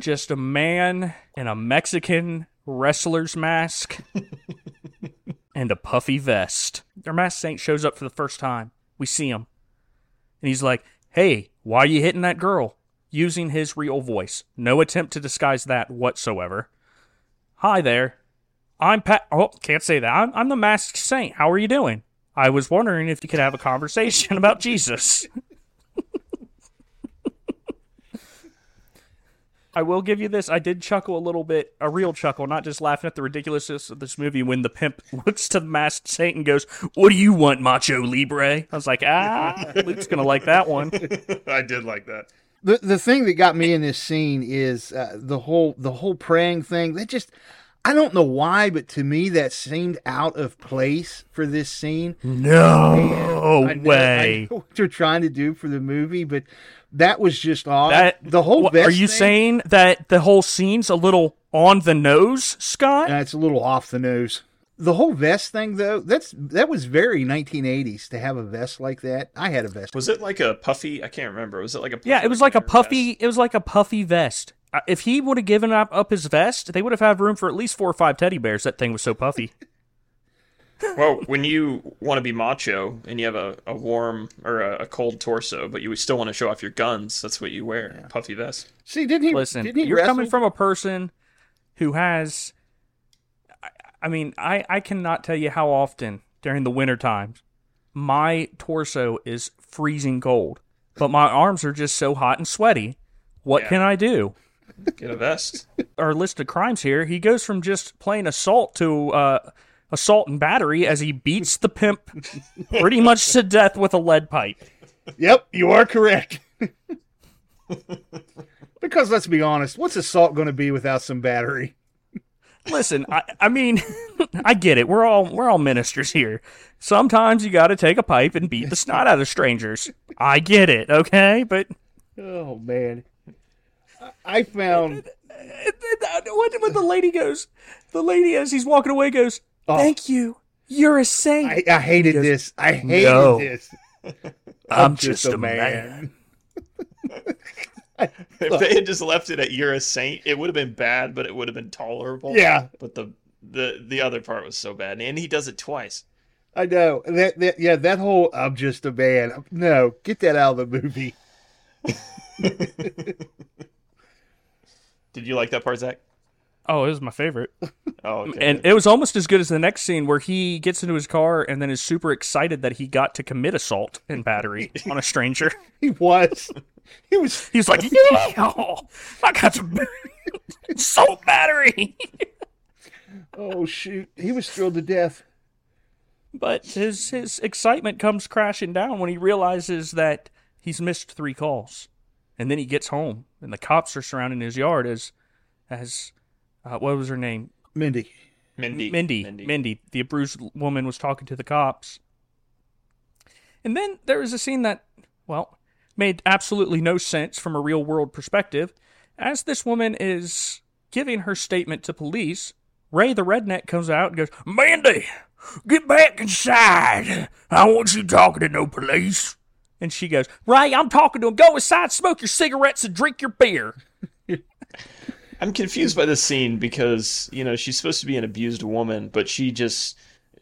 Just a man in a Mexican wrestler's mask and a puffy vest. Their masked saint shows up for the first time. We see him. And he's like, Hey, why are you hitting that girl? Using his real voice. No attempt to disguise that whatsoever. Hi there. I'm Pat. Oh, can't say that. I'm, I'm the masked saint. How are you doing? I was wondering if you could have a conversation about Jesus. I will give you this. I did chuckle a little bit, a real chuckle, not just laughing at the ridiculousness of this movie when the pimp looks to the masked saint and goes, What do you want, Nacho Libre? I was like, Ah, Luke's going to like that one. I did like that. The the thing that got me in this scene is uh, the whole the whole praying thing. That just I don't know why, but to me that seemed out of place for this scene. No I know, way. I know what they're trying to do for the movie, but that was just odd. That the whole Wha- vest Are you thing, saying that the whole scene's a little on the nose, Scott? Uh, it's a little off the nose. The whole vest thing, though, that's that was very 1980s to have a vest like that. I had a vest. Was it like a puffy? I can't remember. Was it like a? yeah, it was like a vest? puffy. It was like a puffy vest. Uh, If he would have given up, up his vest, they would have had room for at least four or five teddy bears. That thing was so puffy. Well, when you want to be macho and you have a, a warm or a, a cold torso, but you still want to show off your guns, that's what you wear. Puffy vest. See, didn't he? Listen, didn't he you're wrestle? coming from a person who has. I, I mean, I I cannot tell you how often during the winter times my torso is freezing cold, but my arms are just so hot and sweaty. What Yeah. can I do? Get a vest. our list of crimes here, he goes from just plain assault to uh, assault and battery as he beats the pimp pretty much to death with a lead pipe. Yep, you are correct. because let's be honest, what's assault going to be without some battery? Listen, I, I mean, I get it. We're all we're all ministers here. Sometimes you got to take a pipe and beat the snot out of strangers. I get it, okay? But Oh man, I- found when, when the lady goes, the lady as he's walking away goes, Oh. "Thank you, you're a saint." I, I hated this. I hated No. this. I'm, just, a man. If they had just left it at "You're a saint," it would have been bad, but it would have been tolerable. Yeah. But the the the other part was so bad, and he does it twice. I know that. That yeah, that whole I'm just a man. No, get that out of the movie. Did you like that part, Zach? Oh, it was my favorite. Oh, okay. And it was almost as good as the next scene where he gets into his car and then is super excited that he got to commit assault and battery on a stranger. He was. He was. He's like, "Yeah, I got some assault battery." Oh shoot! He was thrilled to death. But his his excitement comes crashing down when he realizes that he's missed three calls, and then he gets home and the cops are surrounding his yard as as uh, what was her name? Mindy. Mindy. Mindy, Mindy, the bruised woman, was talking to the cops. And then there was a scene that, well, made absolutely no sense from a real world perspective. As this woman is giving her statement to police, Ray the redneck comes out and goes, Mandy, get back inside. I don't want you talking to no police. And she goes, Ray, I'm talking to him. Go inside, smoke your cigarettes, and drink your beer. I'm confused by this scene because you know she's supposed to be an abused woman, but she just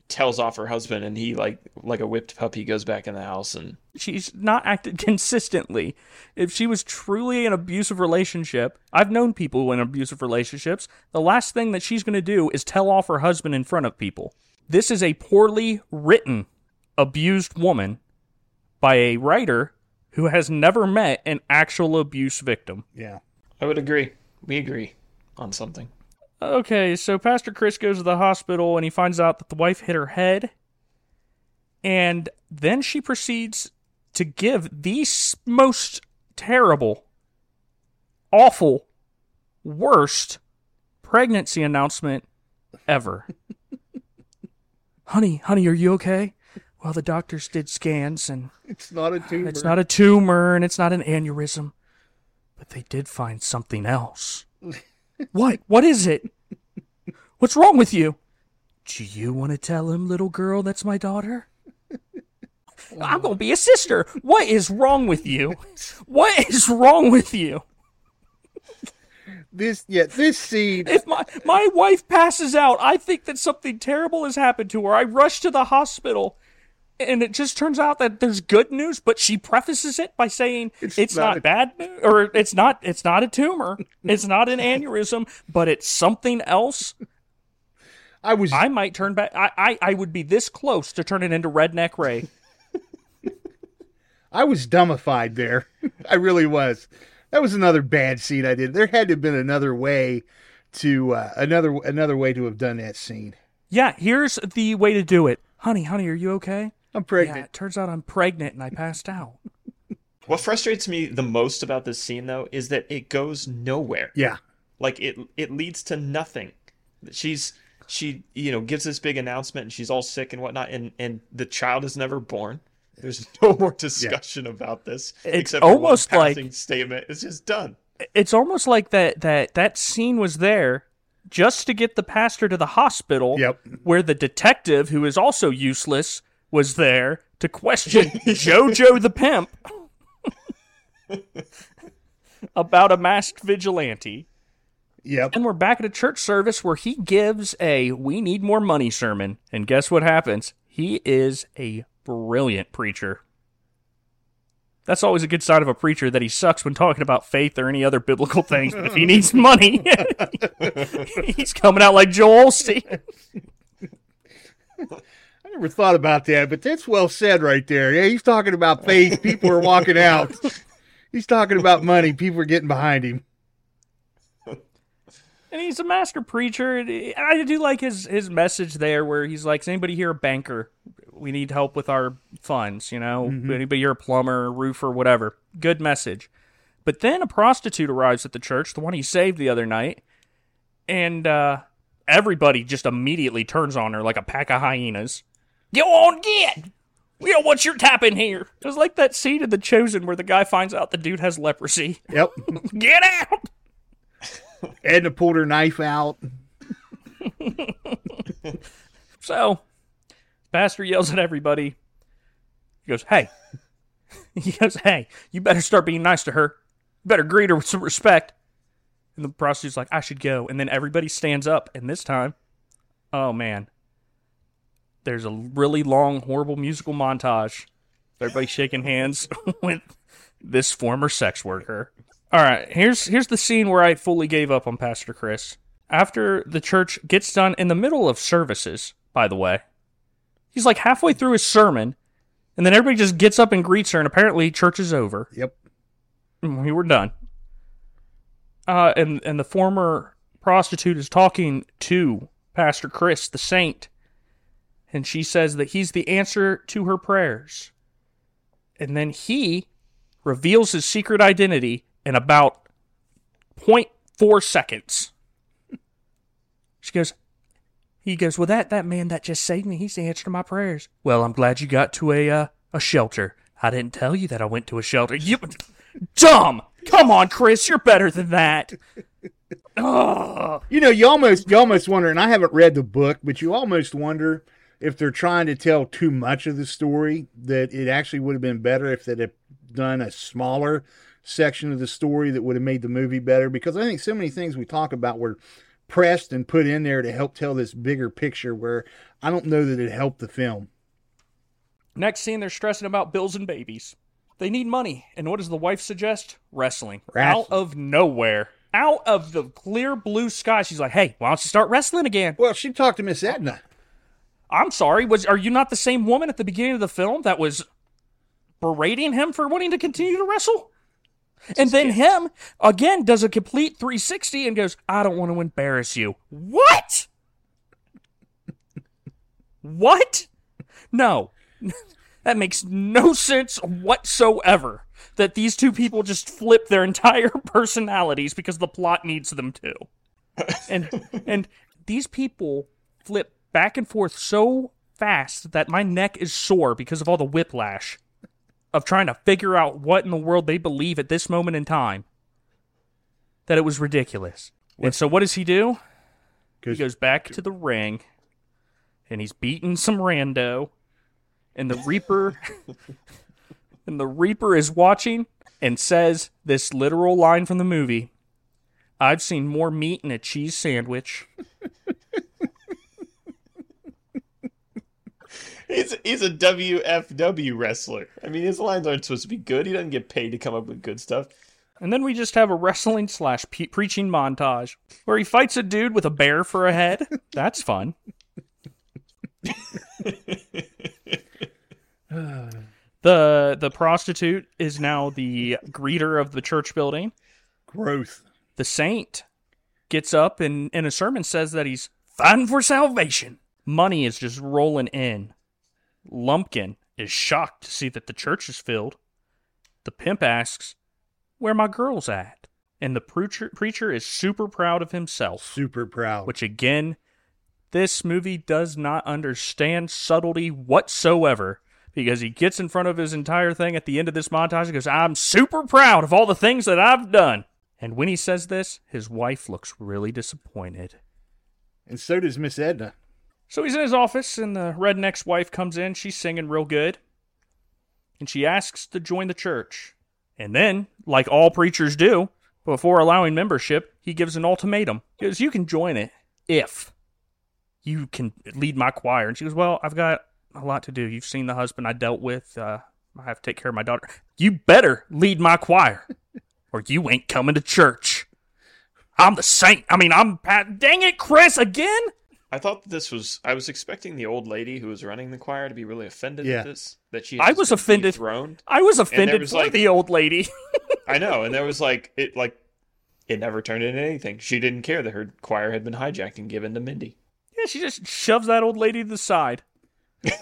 tells off her husband, and he like like a whipped puppy goes back in the house, and she's not acted consistently. If she was truly in an abusive relationship, I've known people in abusive relationships, the last thing that she's going to do is tell off her husband in front of people. This is a poorly written abused woman by a writer who has never met an actual abuse victim. Yeah. I would agree. We agree on something. Okay, so Pastor Chris goes to the hospital and he finds out that the wife hit her head. And then she proceeds to give the most terrible, awful, worst pregnancy announcement ever. honey, honey, are you okay? Well, the doctors did scans and It's not a tumor. it's not a tumor and it's not an aneurysm, but they did find something else. what? What is it? What's wrong with you? Do you want to tell him, little girl, that's my daughter? I'm going to be a sister. What is wrong with you? What is wrong with you? this. Yeah, this scene. If my my wife passes out, I think that something terrible has happened to her. I rush to the hospital, and it just turns out that there's good news. But she prefaces it by saying it's, not not, a- bad news, or it's not it's not a tumor, it's not an aneurysm, but it's something else. I was. I might turn back. I I, I would be this close to turning into Redneck Ray. I was dumbified there. I really was. That was another bad scene I did. There had to have been another way to uh, another another way to have done that scene. Yeah, here's the way to do it. Honey, honey, are you okay? I'm Yeah, pregnant. it turns out I'm pregnant and I passed out. What frustrates me the most about this scene, though, is that it goes nowhere. Yeah. Like it, it leads to nothing. She's she, you know, gives this big announcement, and she's all sick and whatnot, and and the child is never born. There's no more discussion about this It's except for almost one like- passing statement. It's just done. it's almost like that that that scene was there just to get the pastor to the hospital Yep. where the detective who is also useless was there to question jojo the pimp about a masked vigilante Yep. and we're back at a church service where he gives a we need more money sermon and guess what happens he is a brilliant preacher that's always a good sign of a preacher that he sucks when talking about faith or any other biblical things. But if he needs money, he's coming out like Joel Osteen. I never thought about that, but that's well said right there. Yeah, he's talking about faith. People are walking out. He's talking about money. People are getting behind him. And he's a master preacher. I do like his his message there, where he's like, "Is anybody here a banker? We need help with our funds. You know, anybody here a plumber, roofer, whatever." Good message. But then a prostitute arrives at the church, the one he saved the other night, and uh, everybody just immediately turns on her like a pack of hyenas. Go on, get. We don't want your tap in here. It was like that scene in The Chosen where the guy finds out the dude has leprosy. Yep. Get out! Edna pulled her knife out. So, pastor yells at everybody. He goes, "Hey!" He goes, "Hey, you better start being nice to her. You better greet her with some respect." And the prostitute's like, "I should go." And then everybody stands up. And this time, oh man, there's a really long, horrible musical montage. Everybody shaking hands with this former sex worker. All right, here's here's the scene where I fully gave up on Pastor Chris. After the church gets done in the middle of services, by the way. He's like halfway through his sermon, and then everybody just gets up and greets her, and apparently church is over. Yep. We were done. Uh, and and the former prostitute is talking to Pastor Chris, the saint, and she says that he's the answer to her prayers. And then he reveals his secret identity in about 0.4 seconds. She goes, he goes, well, that, that man that just saved me, he's the answer to my prayers. Well, I'm glad you got to a uh, a shelter. I didn't tell you that I went to a shelter. You dumb. Come on, Chris, you're better than that. Ugh. You know, you almost you almost wonder, and I haven't read the book, but you almost wonder if they're trying to tell too much of the story. That it actually would have been better if they'd have done a smaller section of the story that would have made the movie better. Because I think so many things we talk about were pressed and put in there to help tell this bigger picture. Where I don't know that it helped the film. Next scene, they're stressing about bills and babies. They need money, and what does the wife suggest? Wrestling. Wrestling. Out of nowhere. Out of the clear blue sky, she's like, hey, why don't you start wrestling again? Well, she talked to Miss Edna. I'm sorry, was are you not the same woman at the beginning of the film that was berating him for wanting to continue to wrestle? And then him again does a complete 360 and goes, I don't want to embarrass you. What? what? No. That makes no sense whatsoever that these two people just flip their entire personalities because the plot needs them to. And and these people flip back and forth so fast that my neck is sore because of all the whiplash of trying to figure out what in the world they believe at this moment in time. That it was ridiculous. And so what does he do? He goes back to the ring and he's beating some rando and the Reaper and the Reaper is watching and says this literal line from the movie. I've seen more meat in a cheese sandwich. He's he's a WFW wrestler. I mean, his lines aren't supposed to be good. He doesn't get paid to come up with good stuff. And then we just have a wrestling slash pe- preaching montage where he fights a dude with a bear for a head. That's fun. the the prostitute is now the greeter of the church building. Growth. The saint gets up and in a sermon says that he's fighting for salvation. Money is just rolling in. Lumpkin is shocked to see that the church is filled. The pimp asks, Where my girls at? And the preacher preacher is super proud of himself. Super proud. Which again, this movie does not understand subtlety whatsoever because he gets in front of his entire thing at the end of this montage and goes, I'm super proud of all the things that I've done. And when he says this, his wife looks really disappointed. and so does Miss Edna. So he's in his office, and the redneck's wife comes in. She's singing real good. And she asks to join the church. And then, like all preachers do, before allowing membership, he gives an ultimatum. He goes, You can join it if you can lead my choir. And she goes, Well, I've got a lot to do. You've seen the husband I dealt with. Uh, I have to take care of my daughter. You better lead my choir, or you ain't coming to church. I'm the saint. I mean, I'm Pat. Dang it, Chris, again? I thought that this was. I was expecting the old lady who was running the choir to be really offended Yeah. at this. That she. I was offended. Thrown. I was offended was, for like- the old lady. I know, and there was like it. Like it never turned into anything. She didn't care that her choir had been hijacked and given to Mindy. yeah, she just shoves that old lady to the side.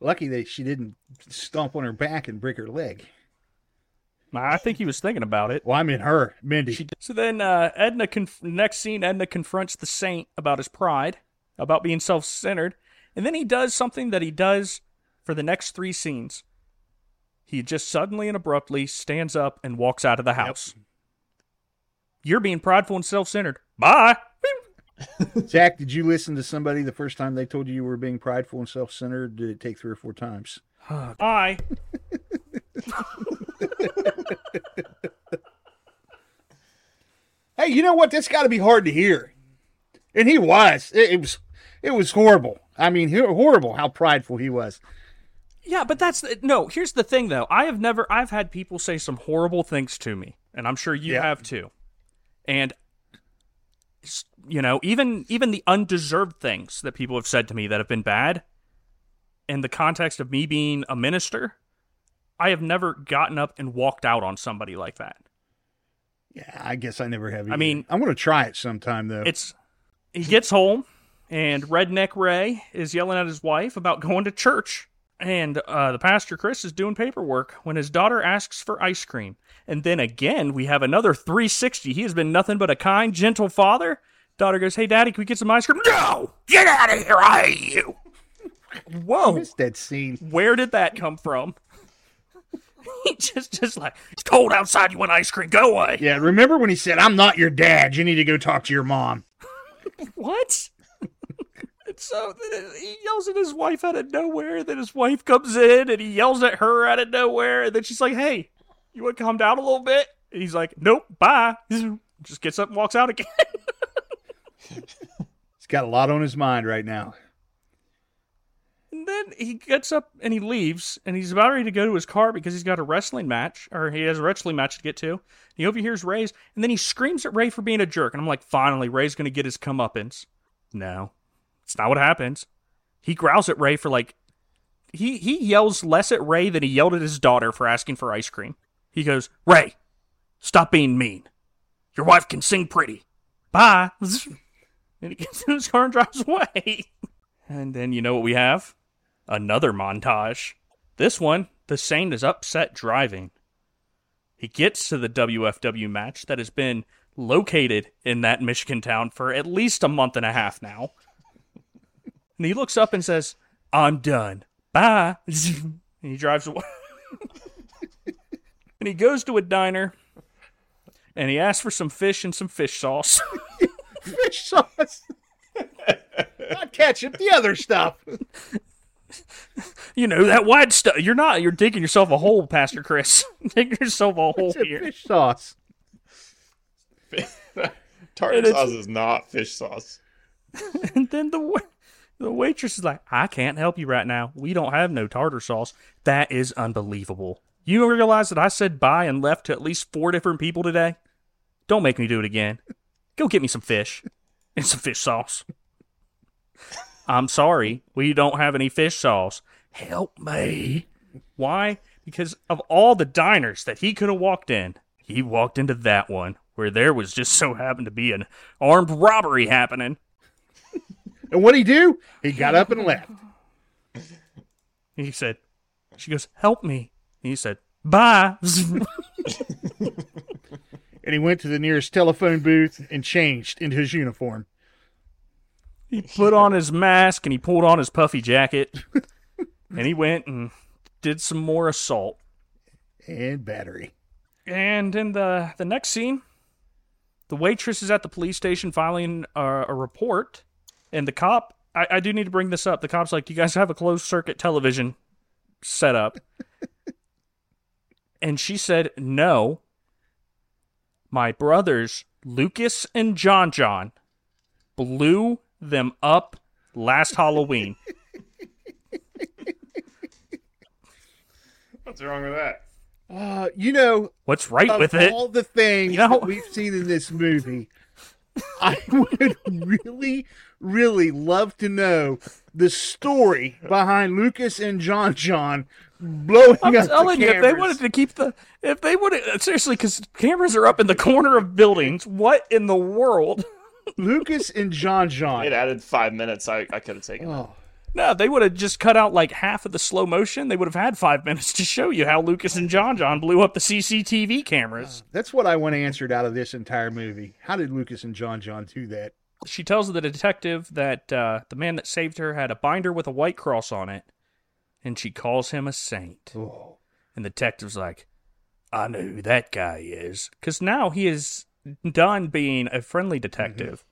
Lucky that she didn't stomp on her back and break her leg. I think he was thinking about it. Well, I mean her, Mindy. She. So then, uh, Edna. Conf- next scene, Edna confronts the saint about his pride, about being self-centered, and then he does something that he does for the next three scenes. He just suddenly and abruptly stands up and walks out of the house. You're being prideful and self-centered. Bye. Zach, did you listen to somebody the first time they told you you were being prideful and self-centered? Did it take three or four times? Bye. Hey, you know what? That's got to be hard to hear. And he was. It, it was. It was horrible. I mean, horrible how prideful he was. Yeah, but that's no. Here's the thing, though. I have never. I've had people say some horrible things to me, and I'm sure you Yeah. have too. And you know, even even the undeserved things that people have said to me that have been bad, in the context of me being a minister, I have never gotten up and walked out on somebody like that. Yeah, I guess I never have. I mean- I'm going to try it sometime though. It's he gets home and redneck Ray is yelling at his wife about going to church. And uh, the pastor Chris is doing paperwork when his daughter asks for ice cream. And then again, we have another 360. He has been nothing but a kind, gentle father. Daughter goes, Hey, daddy, can we get some ice cream? No! Get out of here! I hate you! I Whoa! missed that scene. Where did that come from? He just, just like, It's cold outside. You want ice cream? Go away. Yeah, remember when he said, "I'm not your dad. You need to go talk to your mom." What? and so he yells at his wife out of nowhere. Then his wife comes in and he yells at her out of nowhere. And then she's like, "Hey, you want to calm down a little bit?" And he's like, "Nope, bye." Just gets up and walks out again. He's got a lot on his mind right now. And then he gets up and he leaves. And he's about ready to go to his car because he's got a wrestling match, or he has a wrestling match to get to. He overhears Ray's, and then he screams at Ray for being a jerk. And I'm like, finally, Ray's going to get his comeuppance. No, It's not what happens. He growls at Ray for like he he yells less at Ray than he yelled at his daughter for asking for ice cream. He goes, "Ray, stop being mean. Your wife can sing pretty. Bye." And he gets in his car and drives away. And then you know what we have? Another montage. This one, the Saint is upset driving. He gets to the WFW match that has been located in that Michigan town for at least a month and a half now. And he looks up and says, I'm done. Bye. And he drives away. and he goes to a diner and he asks for some fish and some fish sauce. Fish sauce. Not ketchup, the other stuff. you know, that white stuff. You're not, you're digging yourself a hole, Pastor Chris. digging yourself a hole It's a here. fish sauce. Tartar And sauce is not fish sauce. And then the the waitress is like, "I can't help you right now. We don't have no tartar sauce." That is unbelievable. You realize that I said bye and left to at least four different people today? Don't make me do it again. Go get me some fish and some fish sauce. I'm sorry, we don't have any fish sauce. Help me. Why? Because of all the diners that he could have walked in, he walked into that one where there was just so happened to be an armed robbery happening. And what'd he do? He got up and left. He said, she goes, help me. He said, bye. And he went to the nearest telephone booth and changed into his uniform. He put on his mask and he pulled on his puffy jacket and he went and did some more assault. And battery. And in the, the next scene, the waitress is at the police station filing a, a report. And the cop, I, I do need to bring this up. The cop's like, Do you guys have a closed circuit television set up? and she said, No. My brothers, Lucas and John John, blew them up last Halloween. What's wrong with that? Uh, you know, What's right of with it? all the things You know- that we've seen in this movie, I would really, really love to know the story behind Lucas and John John blowing I'm up telling the you, if they wanted to keep the, if they would seriously, because cameras are up in the corner of buildings. What in the world? Lucas and John John. It added five minutes. I, I could have taken. Oh, No, they would have just cut out like half of the slow motion. They would have had five minutes to show you how Lucas and John John blew up the CCTV cameras. that's what I want answered out of this entire movie. How did Lucas and John John do that? She tells the detective that uh, the man that saved her had a binder with a white cross on it, and she calls him a saint. Oh, And the detective's like, I know who that guy is. Because now he is done being a friendly mm-hmm. detective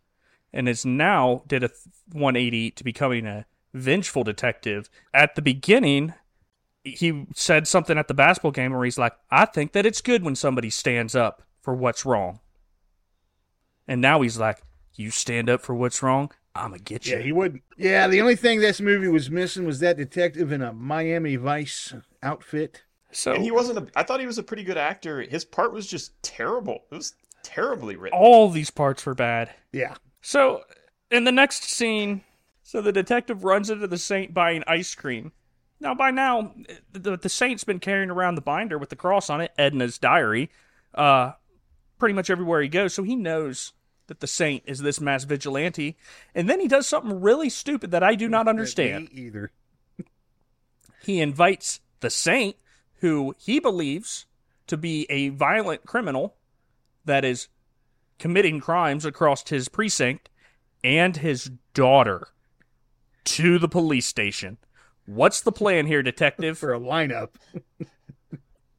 and is now did a 180 to becoming a vengeful detective. At the beginning, he said something at the basketball game where he's like, I think that it's good when somebody stands up for what's wrong. And now he's like, You stand up for what's wrong, I'm going to get you. yeah, he wouldn't. Yeah, the only thing this movie was missing was that detective in a Miami Vice outfit. so And he wasn't a. I thought he was a pretty good actor. His part was just terrible. It was terribly written. all these parts were bad. Yeah. So, in the next scene, so the detective runs into the saint buying ice cream. Now, by now, the, the saint's been carrying around the binder with the cross on it, Edna's diary, uh, pretty much everywhere he goes. So he knows that the saint is this mass vigilante. And then he does something really stupid that I do not understand. Me either. He invites the saint, who he believes to be a violent criminal that is committing crimes across his precinct, and his daughter to the police station. What's the plan here, detective? For a lineup.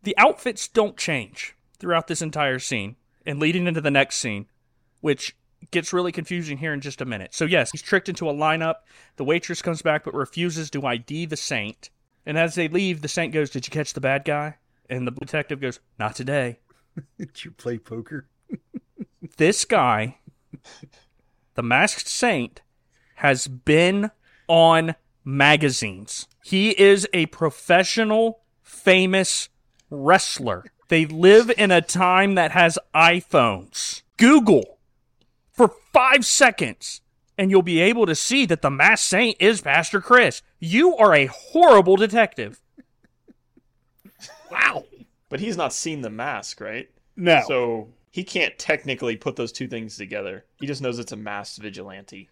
the outfits don't change throughout this entire scene and leading into the next scene, which gets really confusing here in just a minute. So, yes, he's tricked into a lineup. The waitress comes back but refuses to ID the saint. And as they leave, the saint goes, Did you catch the bad guy? And the detective goes, Not today. Did you play poker? This guy, the masked saint, has been on magazines. He is a professional, famous wrestler. They live in a time that has iPhones. Google for five seconds and you'll be able to see that the masked saint is Pastor Chris. You are a horrible detective. Wow. But he's not seen the mask, right? No. So he can't technically put those two things together. He just knows it's a masked vigilante.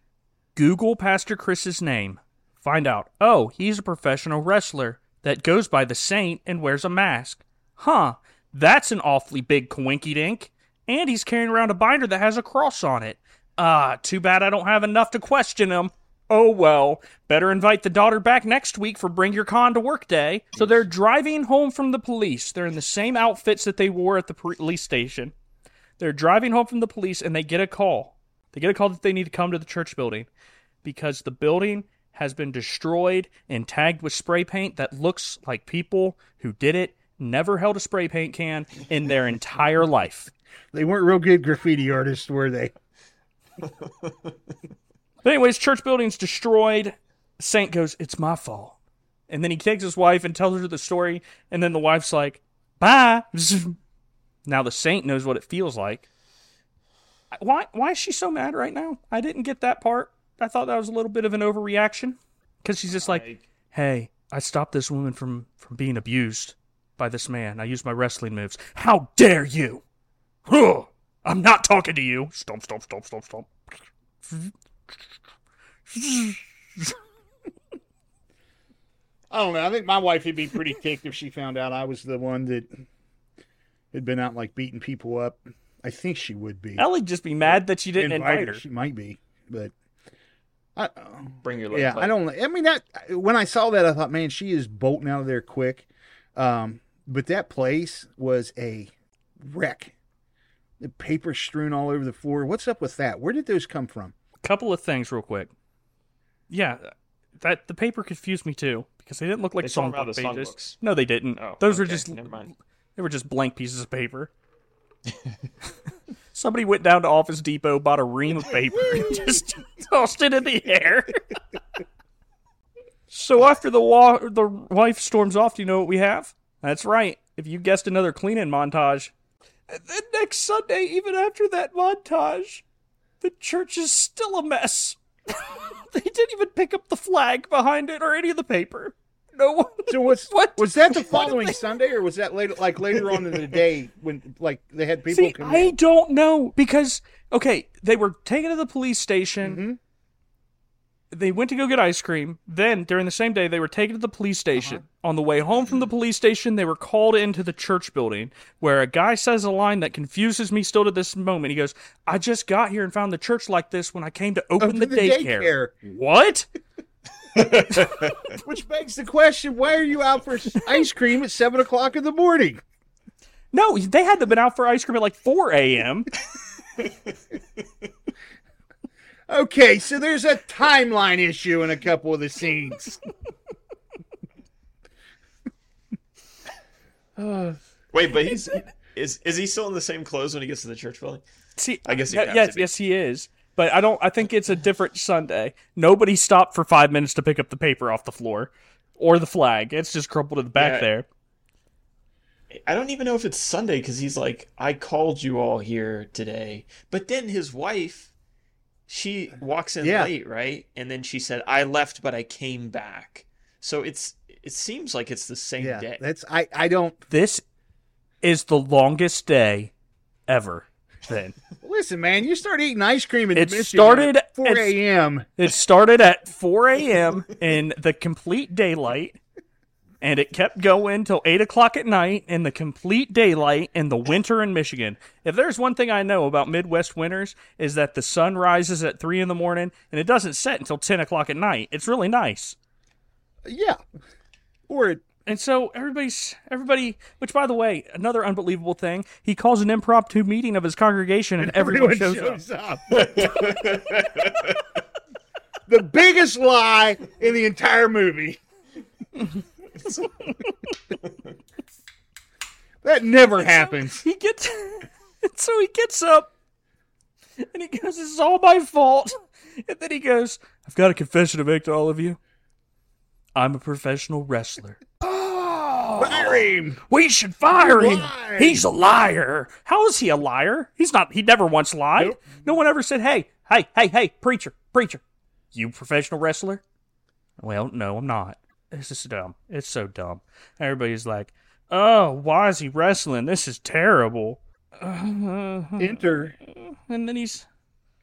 Google Pastor Chris's name. Find out, oh, he's a professional wrestler that goes by the Saint and wears a mask. Huh, that's an awfully big coinky dink. And he's carrying around a binder that has a cross on it. Ah, too bad I don't have enough to question him. Oh well, better invite the daughter back next week for Bring Your Con to Work Day. So they're driving home from the police. They're in the same outfits that they wore at the police station. They're driving home from the police and they get a call. They get a call that they need to come to the church building because the building has been destroyed and tagged with spray paint that looks like people who did it never held a spray paint can in their entire life. They weren't real good graffiti artists, were they? But anyways, church building's destroyed. Saint goes, "It's my fault," and then he takes his wife and tells her the story. And then the wife's like, "Bye." now the saint knows what it feels like. Why? Why is she so mad right now? I didn't get that part. I thought that was a little bit of an overreaction because she's just like, Like, "Hey, I stopped this woman from from being abused by this man. I used my wrestling moves. How dare you? Huh, I'm not talking to you. Stomp, stomp, stomp, stomp, stomp. I don't know. I think my wife would be pretty ticked if she found out I was the one that had been out like beating people up. I think she would be. Ellie'd just be mad that you didn't invite her. She might be, but I, bring your yeah, I don't. I mean, that when I saw that, I thought, man, she is bolting out of there quick. Um, but that place was a wreck. The paper strewn all over the floor. What's up with that? Where did those come from? Couple of things, real quick. Yeah, that the paper confused me too because they didn't look like They songbook pages. songbooks. No, they didn't. Oh, Those were just never mind. they were just blank pieces of paper. Somebody went down to Office Depot, bought a ream of paper, and just tossed it in the air. so after the wa- the wife storms off, do you know what we have? That's right. If you guessed another cleaning montage. Uh, and then next Sunday, even after that montage, the church is still a mess. they didn't even pick up the flag behind it or any of the paper. No one. So was What? was that the following they- Sunday, or was that later, like later on in the day when like they had people See, come I in? don't know because okay, they were taken to the police station. Mhm. They went to go get ice cream. Then during the same day, they were taken to the police station. Uh-huh. On the way home from the police station, they were called into the church building where a guy says a line that confuses me still to this moment. He goes, "I just got here and found the church like this when I came to open Open the, the daycare. daycare. What? Which begs the question: Why are you out for ice cream at seven o'clock in the morning? No, they had to have been out for ice cream at like 4 a.m. Okay, so there's a timeline issue in a couple of the scenes. Wait, but he's is is he still in the same clothes when he gets to the church building? See, I guess he'd yeah, yes, yes, he is. But I don't. I think it's a different Sunday. Nobody stopped for five minutes to pick up the paper off the floor or the flag. It's just crumpled in the back Yeah. there. I don't even know if it's Sunday because he's like, I called you all here today. But then his wife, she walks in Yeah. late, right? And then she said, I left, but I came back. So it's it seems like it's the same Yeah, day. that's I. I don't This is the longest day ever. Then listen, man. You start eating ice cream in It Michigan started at four a.m. it started at 4 a.m. in the complete daylight, and it kept going till eight o'clock at night in the complete daylight in the winter in Michigan. If there's one thing I know about Midwest winters is that the sun rises at three in the morning and it doesn't set until ten o'clock at night. It's really nice. Yeah, or it, And so everybody's everybody. Which, by the way, another unbelievable thing. He calls an impromptu meeting of his congregation, and, everyone, shows, up. up. the biggest lie in the entire movie. that never happens. He gets, and so he gets up, and he goes, "This is all my fault." And then he goes, "I've got a confession to make to all of you. I'm a professional wrestler. Fire him. We should fire him. He's a liar. How is he a liar? He's not. He never once lied. Nope. No one ever said, "Hey, hey, hey, hey, preacher, preacher, you professional wrestler? Well, no, I'm not. This is dumb. It's so dumb. Everybody's like, oh, why is he wrestling? This is terrible. Enter And then he's,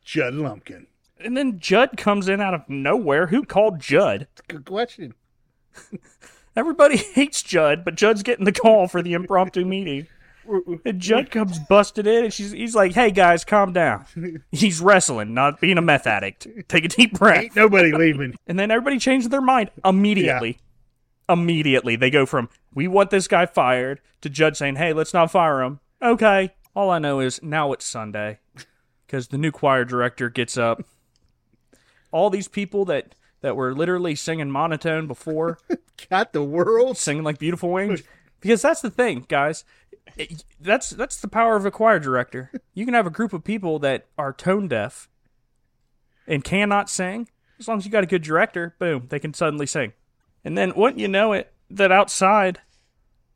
Judd Lumpkin. and then Judd comes in out of nowhere. Who called Judd? Good question. Everybody hates Judd, but Judd's getting the call for the impromptu meeting. And Judd comes busted in, and she's, he's like, "Hey guys, calm down. He's wrestling, not being a meth addict. Take a deep breath." Ain't nobody leaving. And then everybody changes their mind immediately. Immediately, they go from "We want this guy fired" to Judd saying, "Hey, let's not fire him." Okay. All I know is now it's Sunday because the new choir director gets up. All these people that that were literally singing monotone before Got the world. singing like beautiful wings because that's the thing guys That's that's the power of a choir director. You can have a group of people that are tone deaf and cannot sing. As long as you got a good director boom they can suddenly sing. And then wouldn't you know it that outside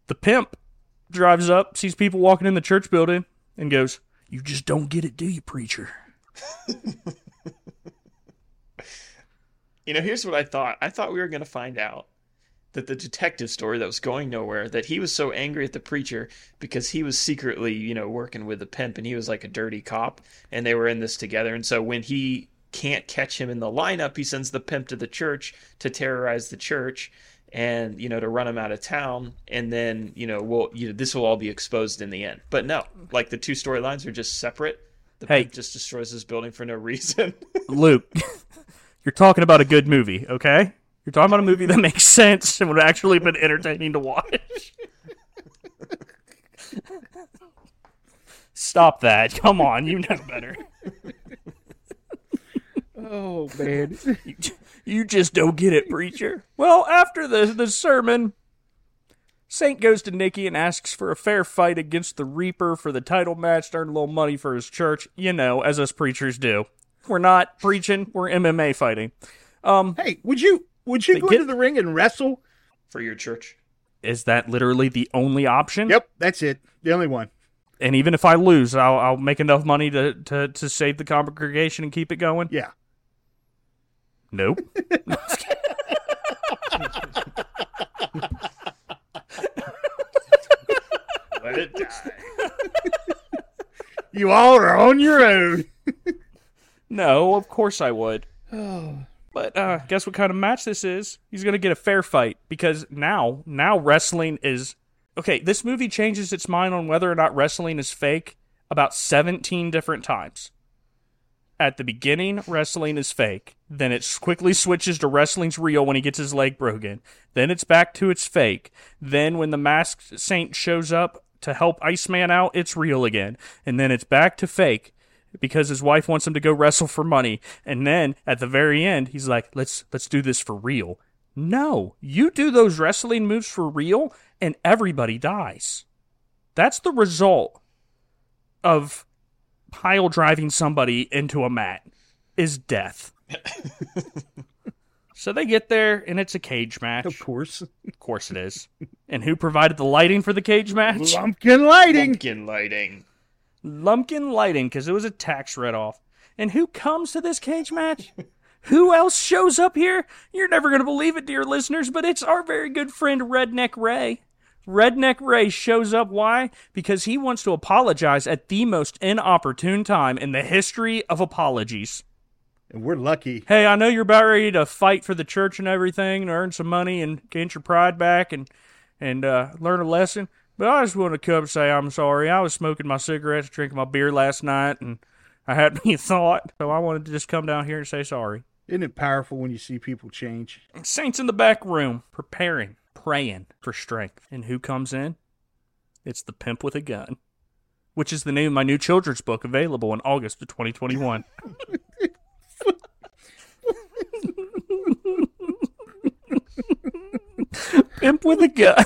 the pimp drives up sees people walking in the church building and goes you just don't get it do you preacher? You know, here's what I thought. I thought we were going to find out that the detective story that was going nowhere, that he was so angry at the preacher because he was secretly, you know, working with the pimp and he was like a dirty cop and they were in this together. And so when he can't catch him in the lineup, he sends the pimp to the church to terrorize the church and, you know, to run him out of town. And then, you know, well, you know, this will all be exposed in the end. But no, like the two storylines are just separate. The Hey. pimp just destroys his building for no reason. luke you're talking about a good movie okay you're talking about a movie that makes sense and would have actually been entertaining to watch Stop that. Come on, you know better. Oh man. You, you just don't get it, preacher. Well, after the, the sermon, Saint goes to Nikki and asks for a fair fight against the Reaper for the title match to earn a little money for his church, you know, as us preachers do. We're not preaching, we're MMA fighting. Um hey, would you would you go get- into the ring and wrestle? for your church. Is that literally the only option? Yep, that's it. The only one. And even if I lose, I'll, I'll make enough money to, to, to save the congregation and keep it going? Yeah. Nope. Let it die. You all are on your own. No, of course I would. Oh. But uh, guess what kind of match this is? He's gonna get a fair fight because now, now wrestling is okay. This movie changes its mind on whether or not wrestling is fake about seventeen different times. At the beginning, wrestling is fake. Then it quickly switches to wrestling's real when he gets his leg broken. Then it's back to its fake. Then when the masked saint shows up to help Iceman out, it's real again. And then it's back to fake because his wife wants him to go wrestle for money. And then at the very end, he's like, "Let's let's do this for real." No, you do those wrestling moves for real, and everybody dies. That's the result of pile driving somebody into a mat is death. so they get there, and it's a cage match. Of course. Of course it is. and who provided the lighting for the cage match? Lumpkin lighting. Pumpkin lighting. Lumpkin Lighting because it was a tax write off. And who comes to this cage match? who else shows up here? You're never going to believe it, dear listeners, but it's our very good friend Redneck Ray. Redneck Ray shows up. Why? Because he wants to apologize at the most inopportune time in the history of apologies. And we're lucky. Hey, I know you're about ready to fight for the church and everything and earn some money and get your pride back and and uh, learn a lesson. But I just want to come and say I'm sorry. I was smoking my cigarettes, drinking my beer last night, and I had me a thought. So I wanted to just come down here and say sorry. Isn't it powerful when you see people change? Saints in the back room, preparing, praying for strength. And who comes in? It's the pimp with a gun, which is the name of my new children's book available in August of 2021. pimp with a gun.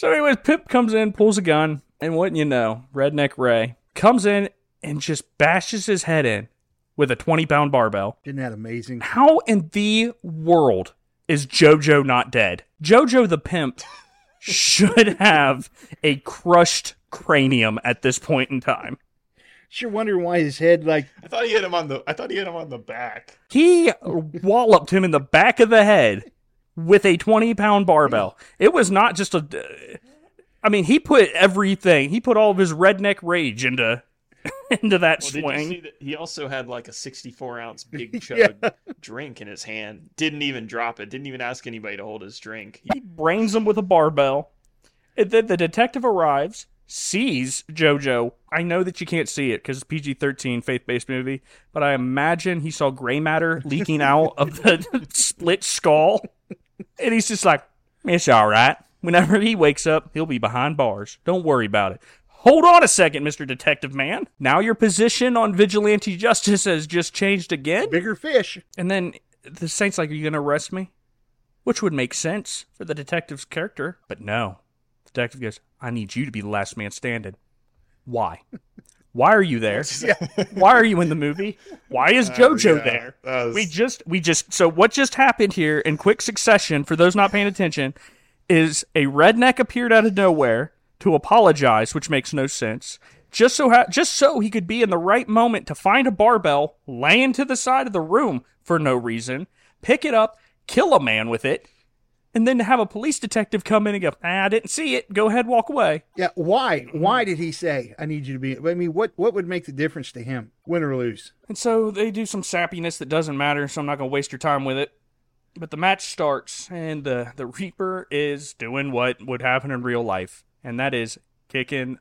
So, anyways, Pip comes in, pulls a gun, and wouldn't you know, Redneck Ray comes in and just bashes his head in with a 20 pound barbell. Isn't that amazing? How in the world is JoJo not dead? JoJo the pimp should have a crushed cranium at this point in time. Sure wondering why his head like I thought he hit him on the. I thought he hit him on the back. He walloped him in the back of the head with a 20 pound barbell. It was not just a. I mean, he put everything, he put all of his redneck rage into into that Well, swing. see that he also had like a 64 ounce big chug Yeah. drink in his hand? Didn't even drop it. Didn't even ask anybody to hold his drink. He brains him with a barbell. And then the detective arrives, sees JoJo. I know that you can't see it because it's PG 13 faith based movie, but I imagine he saw gray matter leaking out of the split skull. And he's just like, it's all right. Whenever he wakes up, he'll be behind bars. Don't worry about it. Hold on a second, Mr. Detective Man. Now your position on vigilante justice has just changed again? bigger fish. And then the Saint's like, Are you going to arrest me? Which would make sense for the detective's character. But no. The detective goes, I need you to be the last man standing. Why? Why are you there? Why are you in the movie? Why is oh, JoJo yeah. there? Was- We just, we just, so what just happened here in quick succession, for those not paying attention, is a redneck appeared out of nowhere to apologize, which makes no sense. Just so, ha- just so he could be in the right moment to find a barbell, laying to the side of the room for no reason, pick it up, kill a man with it, and then to have a police detective come in and go, ah, I didn't see it. Go ahead, walk away. Yeah, why? Why did he say I need you to be? I mean, what what would make the difference to him, win or lose? And so they do some sappiness that doesn't matter, so I'm not going to waste your time with it. But the match starts, and the, the Reaper is doing what would happen in real life, and that is kicking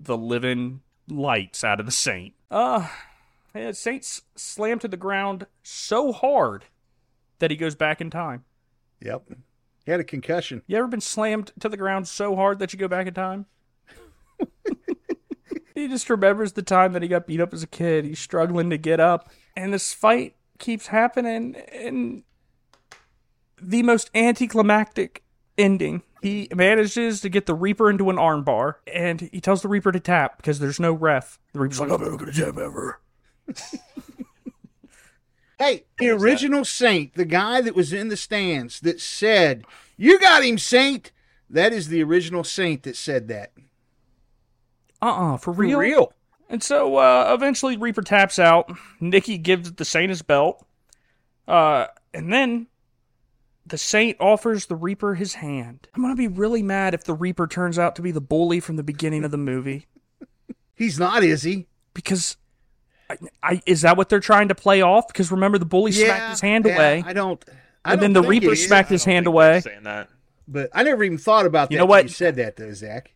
the living lights out of the Saint. Uh, yeah, Saint's slammed to the ground so hard that he goes back in time. Yep, he had a concussion. You ever been slammed to the ground so hard that you go back in time? he just remembers the time that he got beat up as a kid. He's struggling to get up, and this fight keeps happening, and the most anticlimactic ending. He manages to get the Reaper into an armbar, and he tells the Reaper to tap because there's no ref. The Reaper's like, I'm not gonna tap ever. Hey, the original Saint, the guy that was in the stands that said, "You got him, Saint." That is the original Saint that said that. Uh-uh, for For real? real. And so uh, eventually Reaper taps out. Nikki gives the Saint his belt. Uh, and then the Saint offers the Reaper his hand. I'm going to be really mad if the Reaper turns out to be the bully from the beginning of the movie. He's not, is he? Because I, I, is that what they're trying to play off? Because remember, the bully smacked his hand yeah, away. I don't. I and then don't the Reaper smacked his hand away. they're Saying that. But I never even thought about that. You know what? You said that though, Zach.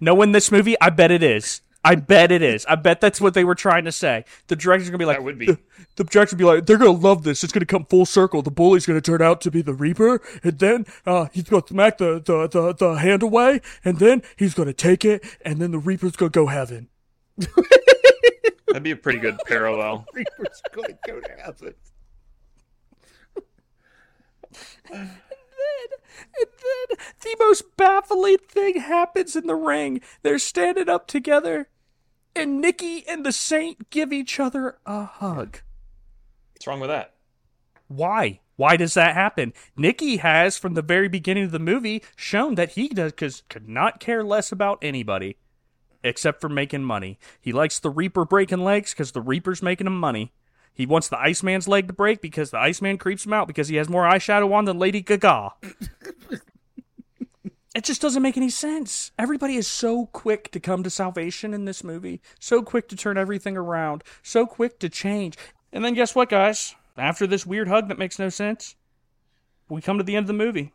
Knowing this movie, I bet it is. I bet it is. I bet that's what they were trying to say. The director's gonna be like, That would be. The, the director would be like, they're gonna love this. It's gonna come full circle. The bully's gonna turn out to be the Reaper, and then uh, he's gonna smack the, the, the, the hand away, and then he's gonna take it, and then the Reaper's gonna go heaven. That'd be a pretty good parallel. Reaper's going to go to heaven. And then the most baffling thing happens in the ring. They're standing up together, and Nikki and the Saint give each other a hug. What's wrong with that? Why? Why does that happen? Nikki has, from the very beginning of the movie, shown that he does cause could not care less about anybody except for making money. He likes the Reaper breaking legs because the Reaper's making him money. He wants the Iceman's leg to break because the Iceman creeps him out because he has more eyeshadow on than Lady Gaga. it just doesn't make any sense. Everybody is so quick to come to salvation in this movie, so quick to turn everything around, so quick to change. And then guess what, guys? After this weird hug that makes no sense, we come to the end of the movie.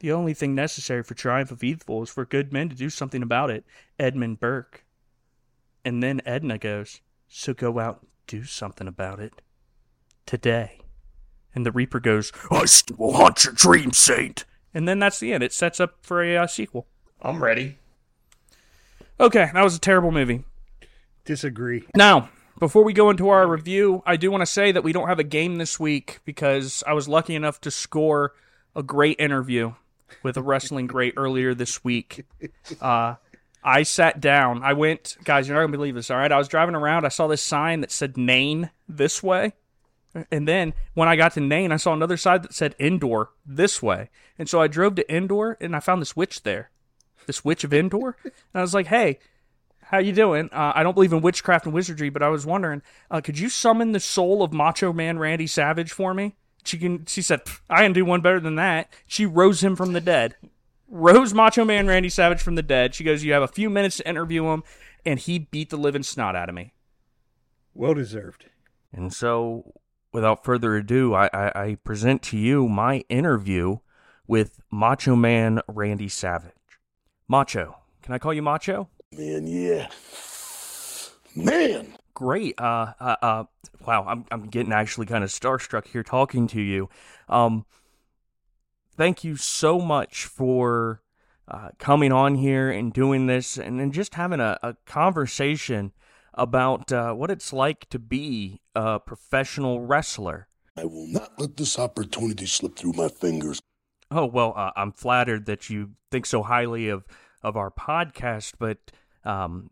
The only thing necessary for triumph of evil is for good men to do something about it. Edmund Burke. And then Edna goes, So go out and do something about it. Today. And the Reaper goes, I still will haunt your dreams, Saint. And then that's the end. It sets up for a uh, sequel. I'm ready. Okay, that was a terrible movie. Disagree. Now, before we go into our review, I do want to say that we don't have a game this week because I was lucky enough to score a great interview with a wrestling great earlier this week. Uh, I sat down. I went, guys, you're not going to believe this, all right? I was driving around. I saw this sign that said Nain this way. And then when I got to Nain, I saw another side that said Endor this way. And so I drove to Endor and I found this witch there. this witch of Endor. And I was like, hey, how you doing? Uh, I don't believe in witchcraft and wizardry, but I was wondering, uh, could you summon the soul of Macho Man Randy Savage for me? She can. She said, I can do one better than that. She rose him from the dead. Rose Macho Man Randy Savage from the dead. She goes, you have a few minutes to interview him, and he beat the living snot out of me. Well deserved. And so, without further ado, I, I, I present to you my interview with Macho Man Randy Savage. Macho, can I call you Macho? Man, yeah. Man! Great. Uh, uh, uh, wow, I'm, I'm getting actually kind of starstruck here talking to you. Um, thank you so much for uh, coming on here and doing this and then just having a, a conversation about uh, what it's like to be a professional wrestler. I will not let this opportunity slip through my fingers. Oh, well, uh, I'm flattered that you think so highly of, of our podcast, but um,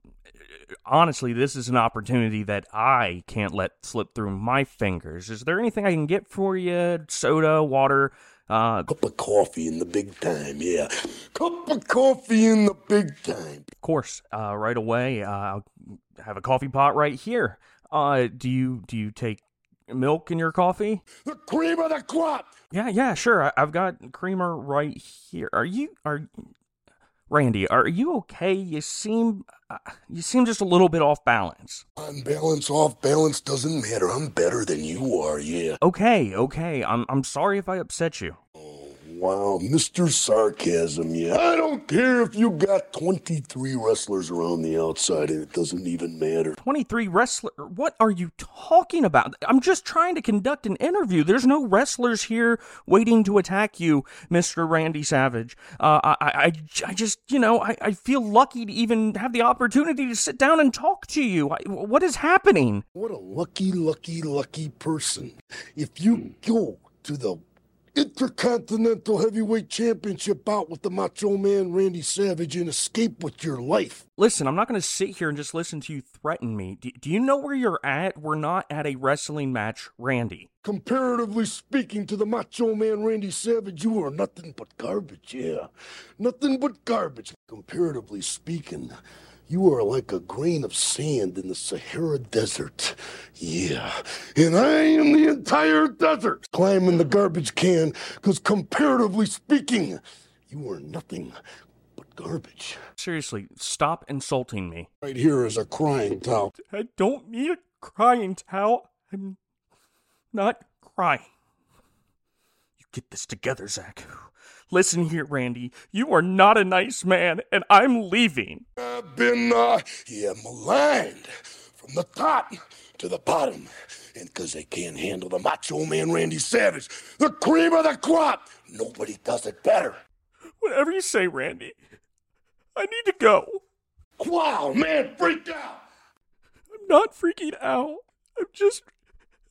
honestly, this is an opportunity that I can't let slip through my fingers. Is there anything I can get for you? Soda, water? Uh, Cup of coffee in the big time, yeah. Cup of coffee in the big time. of course, uh, right away. Uh, I'll have a coffee pot right here. Uh, do you do you take milk in your coffee? The cream of the crop! Yeah, yeah, sure. I, I've got creamer right here. Are you are Randy? Are you okay? You seem uh, you seem just a little bit off balance. On balance, off balance, doesn't matter. I'm better than you are, yeah. Okay, okay. I'm I'm sorry if I upset you. Wow, Mr. Sarcasm, yeah. I don't care if you got 23 wrestlers around the outside and it doesn't even matter. 23 wrestler what are you talking about i'm just trying to conduct an interview there's no wrestlers here waiting to attack you mr randy savage uh, I, I, I just you know I, I feel lucky to even have the opportunity to sit down and talk to you I, what is happening What a lucky, lucky, lucky person. If you go to the Intercontinental Heavyweight Championship bout with the Macho Man Randy Savage and escape with your life. listen i'm not going to sit here and just listen to you threaten me do, do you know where you're at we're not at a wrestling match randy Comparatively speaking to the Macho Man Randy Savage, you are nothing but garbage, yeah. Nothing but garbage. Comparatively speaking, you are like a grain of sand in the Sahara Desert. Yeah. And I am the entire desert climbing the garbage can, because comparatively speaking, you are nothing but garbage. seriously stop insulting me Right here is a crying towel. I don't need a crying towel. I'm not crying. You get this together, Zach. Listen here, Randy. You are not a nice man, and I'm leaving. I've been, uh, yeah, maligned from the top to the bottom. And 'cause they can't handle the macho man Randy Savage, the cream of the crop, nobody does it better. Whatever you say, Randy. I need to go. Wow, man, freaked out. I'm not freaking out. I'm just.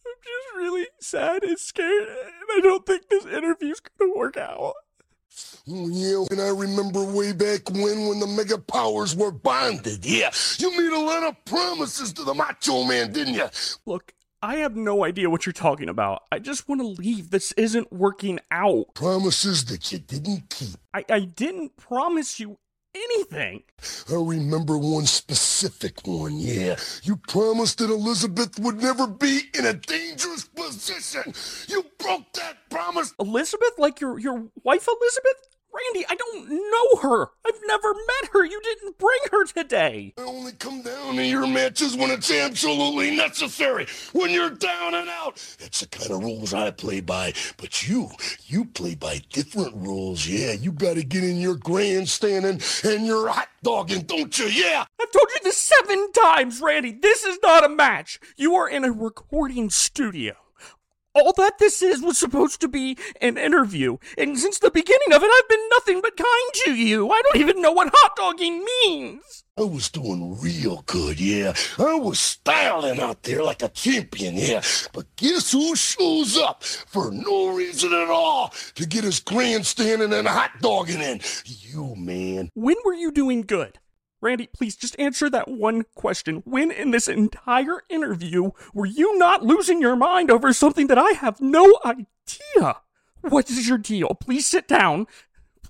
I'm just really sad and scared, and I don't think this interview's gonna work out. Oh, yeah, and I remember way back when, when the mega powers were bonded. Yeah, you made a lot of promises to the macho man, didn't you? Look, I have no idea what you're talking about. I just want to leave. This isn't working out. Promises that you didn't keep. I, I didn't promise you anything. I remember one specific one, yeah. You promised that Elizabeth would never be in a dangerous position. You broke that promise. Elizabeth? Like your your wife Elizabeth? Randy, I don't know her. I've never met her. You didn't bring her today. I only come down to your matches when it's absolutely necessary. When you're down and out. That's the kind of rules I play by. But you, you play by different rules, yeah. You gotta get in your grandstanding and your hot dogging, don't you? Yeah. I've told you this seven times, Randy. This is not a match. You are in a recording studio. All that this is was supposed to be an interview, and since the beginning of it, I've been nothing but kind to you. I don't even know what hot dogging means. I was doing real good, yeah. I was styling out there like a champion, yeah. But guess who shows up for no reason at all to get his grandstanding and hot dogging in? You, man. When were you doing good? Randy, please just answer that one question. When in this entire interview were you not losing your mind over something that I have no idea? What is your deal? Please sit down.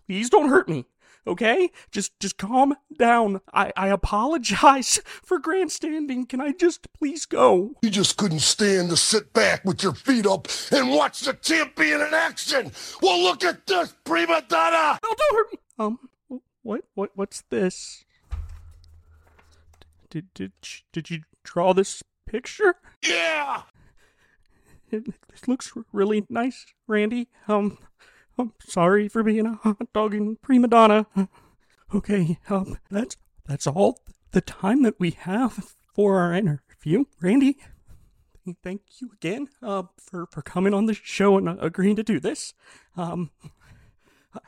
Please don't hurt me. Okay? Just just calm down. I, I apologize for grandstanding. Can I just please go? You just couldn't stand to sit back with your feet up and watch the champion in action. Well, look at this, prima donna. No, don't hurt me. Um, what what what's this? Did did did you draw this picture? Yeah. It, this looks really nice, Randy. Um, I'm sorry for being a hot dog and prima donna. Okay, um, that's that's all the time that we have for our interview, Randy. Thank you again, uh, for for coming on the show and uh, agreeing to do this. Um,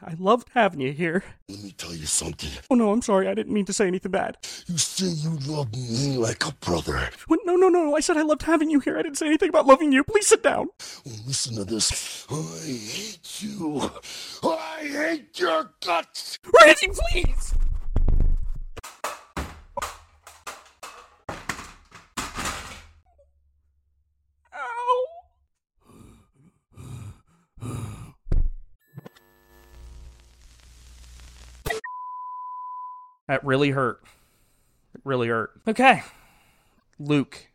I loved having you here. Let me tell you something. Oh no, I'm sorry. I didn't mean to say anything bad. You say you love me like a brother. What? No, no, no. I said I loved having you here. I didn't say anything about loving you. Please sit down. Well, listen to this. I hate you. I hate your guts. Randy, please. That really hurt. It really hurt. Okay. Luke,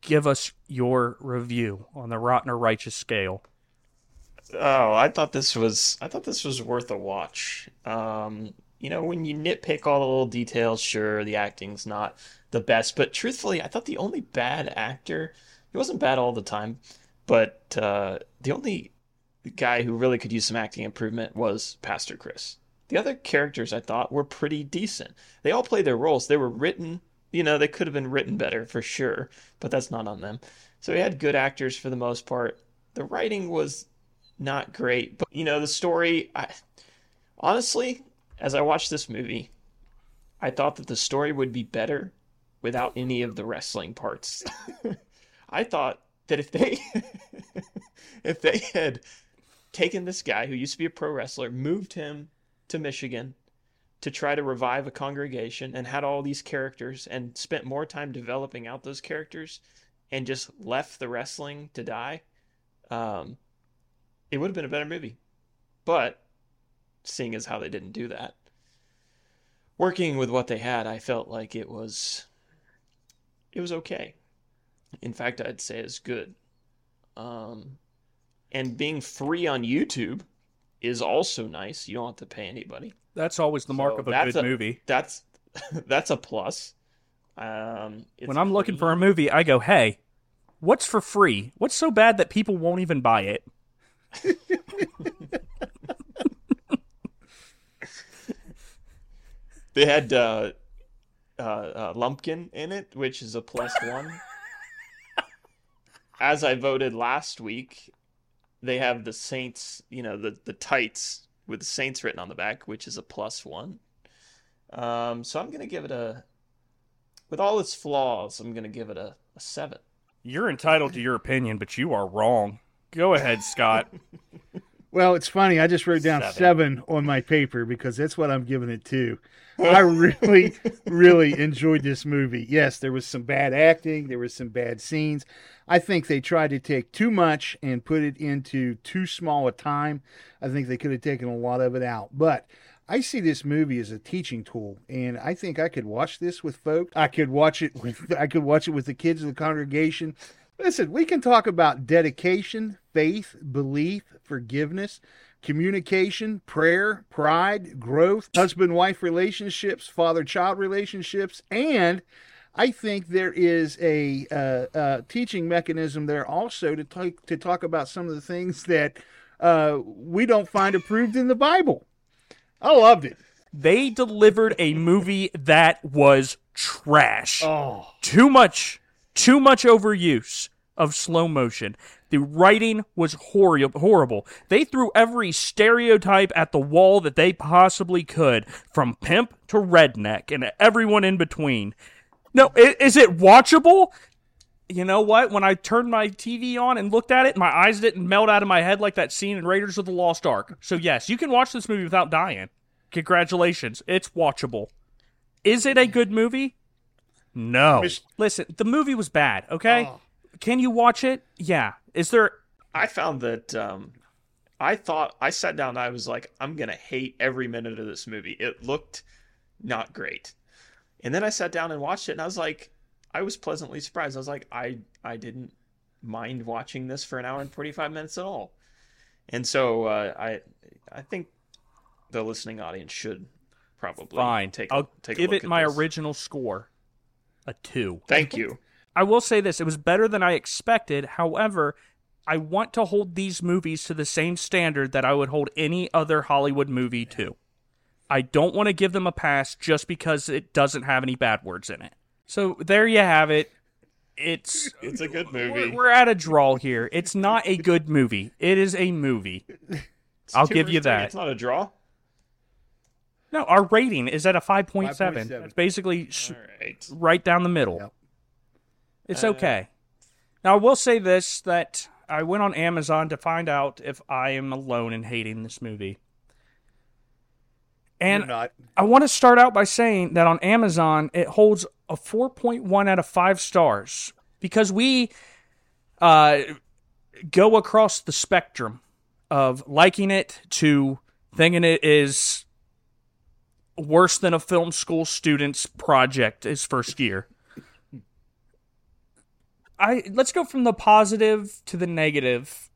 give us your review on the Rotten or Righteous scale. Oh, I thought this was I thought this was worth a watch. Um, you know, when you nitpick all the little details, sure, the acting's not the best, but truthfully, I thought the only bad actor, he wasn't bad all the time, but uh, the only guy who really could use some acting improvement was Pastor Chris. The other characters I thought were pretty decent. They all played their roles. They were written, you know, they could have been written better for sure, but that's not on them. So we had good actors for the most part. The writing was not great, but you know, the story I honestly, as I watched this movie, I thought that the story would be better without any of the wrestling parts. I thought that if they if they had taken this guy who used to be a pro wrestler, moved him to Michigan to try to revive a congregation and had all these characters and spent more time developing out those characters and just left the wrestling to die, um, it would have been a better movie. But seeing as how they didn't do that, working with what they had, I felt like it was it was okay. In fact, I'd say it's good. Um, and being free on YouTube is also nice. You don't have to pay anybody. That's always the mark So of a good movie. That's that's a plus. Um, it's When I'm looking for a movie, I go, "Hey, what's for free? What's so bad that people won't even buy it?" they had uh, uh, uh, Lumpkin in it, which is a plus one. As I voted last week, they have the Saints, you know, the the tights with the Saints written on the back, which is a plus one. Um, so I'm gonna give it a, with all its flaws, I'm gonna give it a, a seven. You're entitled to your opinion, but you are wrong. Go ahead, Scott. Well, it's funny. I just wrote down Seven. seven, on my paper because that's what I'm giving it to. I really, really enjoyed this movie. Yes, there was some bad acting, there was some bad scenes. I think they tried to take too much and put it into too small a time. I think they could have taken a lot of it out. But I see this movie as a teaching tool, and I think I could watch this with folks. I could watch it with I could watch it with the kids of the congregation. Listen, we can talk about dedication, faith, belief, forgiveness, communication, prayer, pride, growth, husband wife relationships, father child relationships, and I think there is a uh, uh, teaching mechanism there also to talk to talk about some of the things that uh, we don't find approved in the Bible. I loved it. They delivered a movie that was trash. Oh, Too much, too much overuse of slow motion. The writing was hor- horrible. They threw every stereotype at the wall that they possibly could, from pimp to redneck and everyone in between. No, is it watchable? You know what? When I turned my TV on and looked at it, my eyes didn't melt out of my head like that scene in Raiders of the Lost Ark. So, yes, you can watch this movie without dying. Congratulations. It's watchable. Is it a good movie? No. Listen, the movie was bad, okay? Oh. Can you watch it? Yeah. Is there I found that um, I thought I sat down and I was like, I'm gonna hate every minute of this movie. It looked not great. And then I sat down and watched it and I was like, I was pleasantly surprised. I was like, I I didn't mind watching this for an hour and 45 minutes at all. And so uh, I I think the listening audience should probably Fine. take a, I'll take a give look it my this. original score a two. Thank you. I will say this: it was better than I expected. However, I want to hold these movies to the same standard that I would hold any other Hollywood movie to. I don't want to give them a pass just because it doesn't have any bad words in it. So there you have it. It's It's a good we're, movie. we're at a draw here. It's not a good movie. It is a movie. It's I'll give you three. that. It's not a draw. No, our rating is at a 5.7. 5.7. It's basically sh- All right. right down the middle. Yep. It's Uh, okay. Now, I will say this that I went on Amazon to find out if I am alone in hating this movie. And. I want to start out by saying that on Amazon, it holds a 4.1 out of 5 stars because we uh, go across the spectrum of liking it to thinking it is worse than a film school student's project his first year. I let's go from the positive to the negative.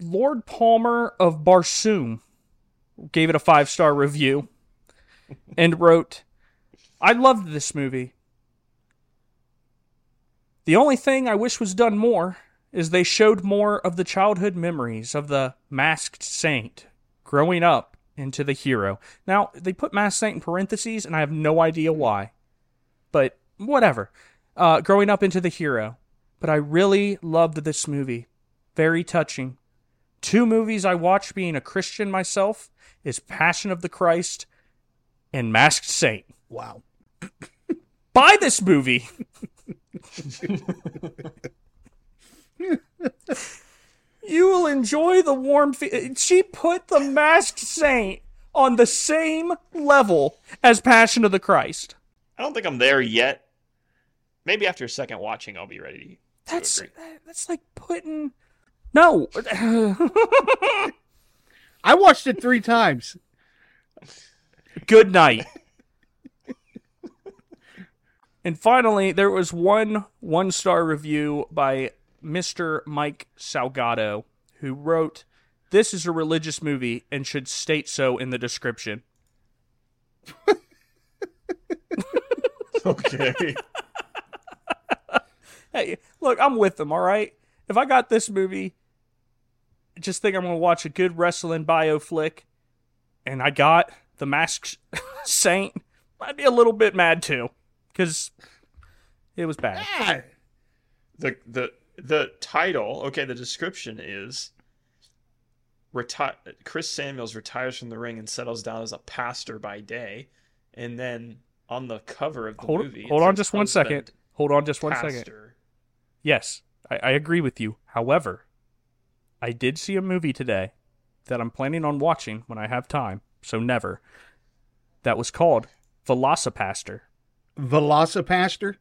Lord Palmer of Barsoom gave it a five star review and wrote, I loved this movie. The only thing I wish was done more is they showed more of the childhood memories of the masked saint growing up into the hero. Now, they put masked saint in parentheses, and I have no idea why. But whatever. Uh, growing up into the hero. But I really loved this movie. Very touching. Two movies I watched being a Christian myself is Passion of the Christ and Masked Saint. Wow. Buy this movie. you will enjoy the warm. Fe- she put the Masked Saint on the same level as Passion of the Christ. I don't think I'm there yet. Maybe after a second watching, I'll be ready. to That's agree. that's like putting no. I watched it three times. Good night. and finally, there was one one star review by Mr. Mike Salgado, who wrote, This is a religious movie and should state so in the description. Okay. Hey, look, I'm with them, all right? If I got this movie, just think I'm going to watch a good wrestling bio flick, and I got The Masked Saint, I'd be a little bit mad too, because it was bad. Ah, the the the title. Okay, the description is. Reti- Chris Samuels retires from the ring and settles down as a pastor by day, and then on the cover of the Hold, movie, hold on just one second. Hold on just one second. Yes, I, I agree with you. However, I did see a movie today that I'm planning on watching when I have time, so never. That was called VelociPastor. VelociPastor.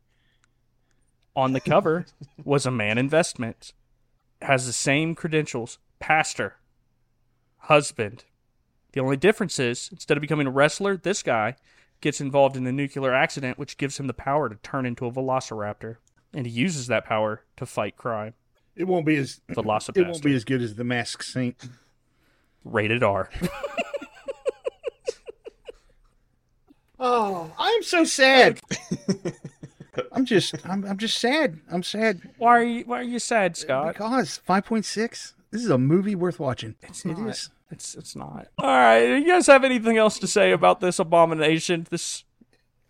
On the cover was a man investment. Has the same credentials. Pastor. Husband. The only difference is instead of becoming a wrestler, this guy gets involved in a nuclear accident which gives him the power to turn into a velociraptor. And he uses that power to fight crime. It won't be as it won't be as good as the Masked Saint. Rated R. Oh, I'm so sad. I'm just, I'm, I'm just sad. I'm sad Why are you why are you sad, Scott? because 5.6. This is a movie worth watching. It's It is. It's it's not. All right, you guys have anything else to say about this abomination? This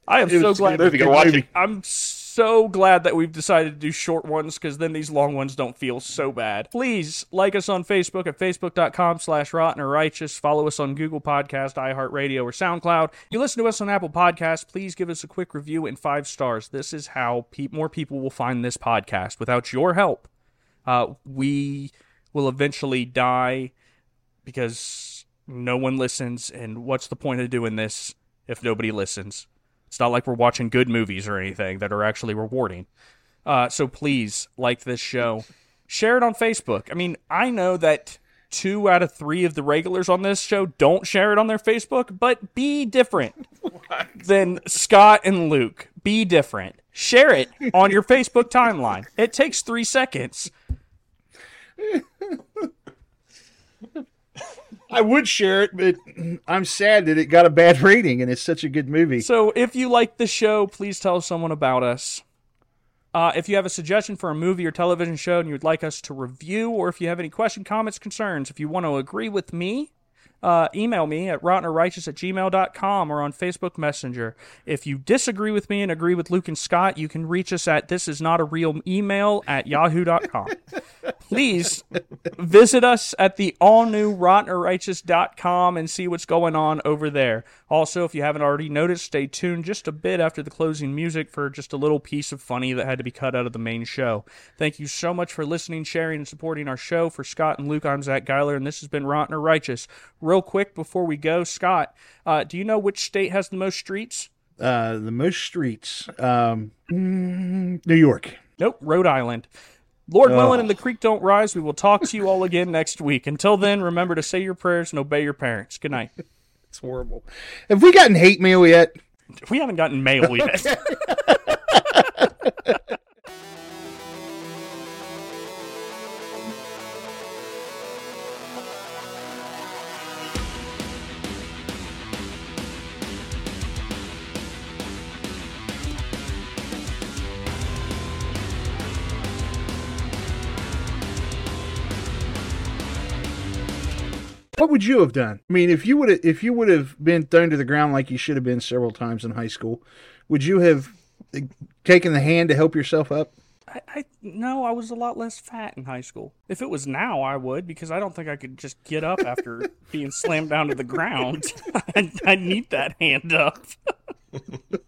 I am so glad. Movie, go watch it. I'm so glad that we've decided to do short ones because then these long ones don't feel so bad. Please like us on Facebook at facebook.com slash rotten or righteous. Follow us on Google Podcast, iHeartRadio, or SoundCloud. If You listen to us on Apple Podcasts, please give us a quick review and five stars. This is how pe- more people will find this podcast. Without your help, uh, we will eventually die because no one listens. And what's the point of doing this if nobody listens? It's not like we're watching good movies or anything that are actually rewarding. Uh, so please like this show, share it on Facebook. I mean, I know that two out of three of the regulars on this show don't share it on their Facebook, but be different than Scott and Luke. Be different. Share it on your Facebook timeline. It takes three seconds. I would share it, but I'm sad that it got a bad rating and it's such a good movie. So if you like the show, please tell someone about us. Uh, if you have a suggestion for a movie or television show and you would like us to review, or if you have any question, comments, concerns, if you want to agree with me, uh, email me at rottenorrighteous at gmail.com or on Facebook Messenger. If you disagree with me and agree with Luke and Scott, you can reach us at this is not a real email at yahoo.com. Please visit us at the all new rottenorrighteous.com and see what's going on over there. Also, if you haven't already noticed, stay tuned just a bit after the closing music for just a little piece of funny that had to be cut out of the main show. Thank you so much for listening, sharing, and supporting our show. For Scott and Luke, I'm Zach Geiler, and this has been Rotten or Righteous. Real quick before we go, Scott, uh, do you know which state has the most streets? Uh, the most streets, um, New York. Nope, Rhode Island. Lord willing and the creek don't rise, we will talk to you all again next week. Until then, remember to say your prayers and obey your parents. Good night. It's horrible. Have we gotten hate mail yet? We haven't gotten mail yet. What would you have done? I mean, if you would have, if you would have been thrown to the ground like you should have been several times in high school, would you have taken the hand to help yourself up? I, I no, I was a lot less fat in high school. If it was now, I would because I don't think I could just get up after being slammed down to the ground. I, I need that hand up.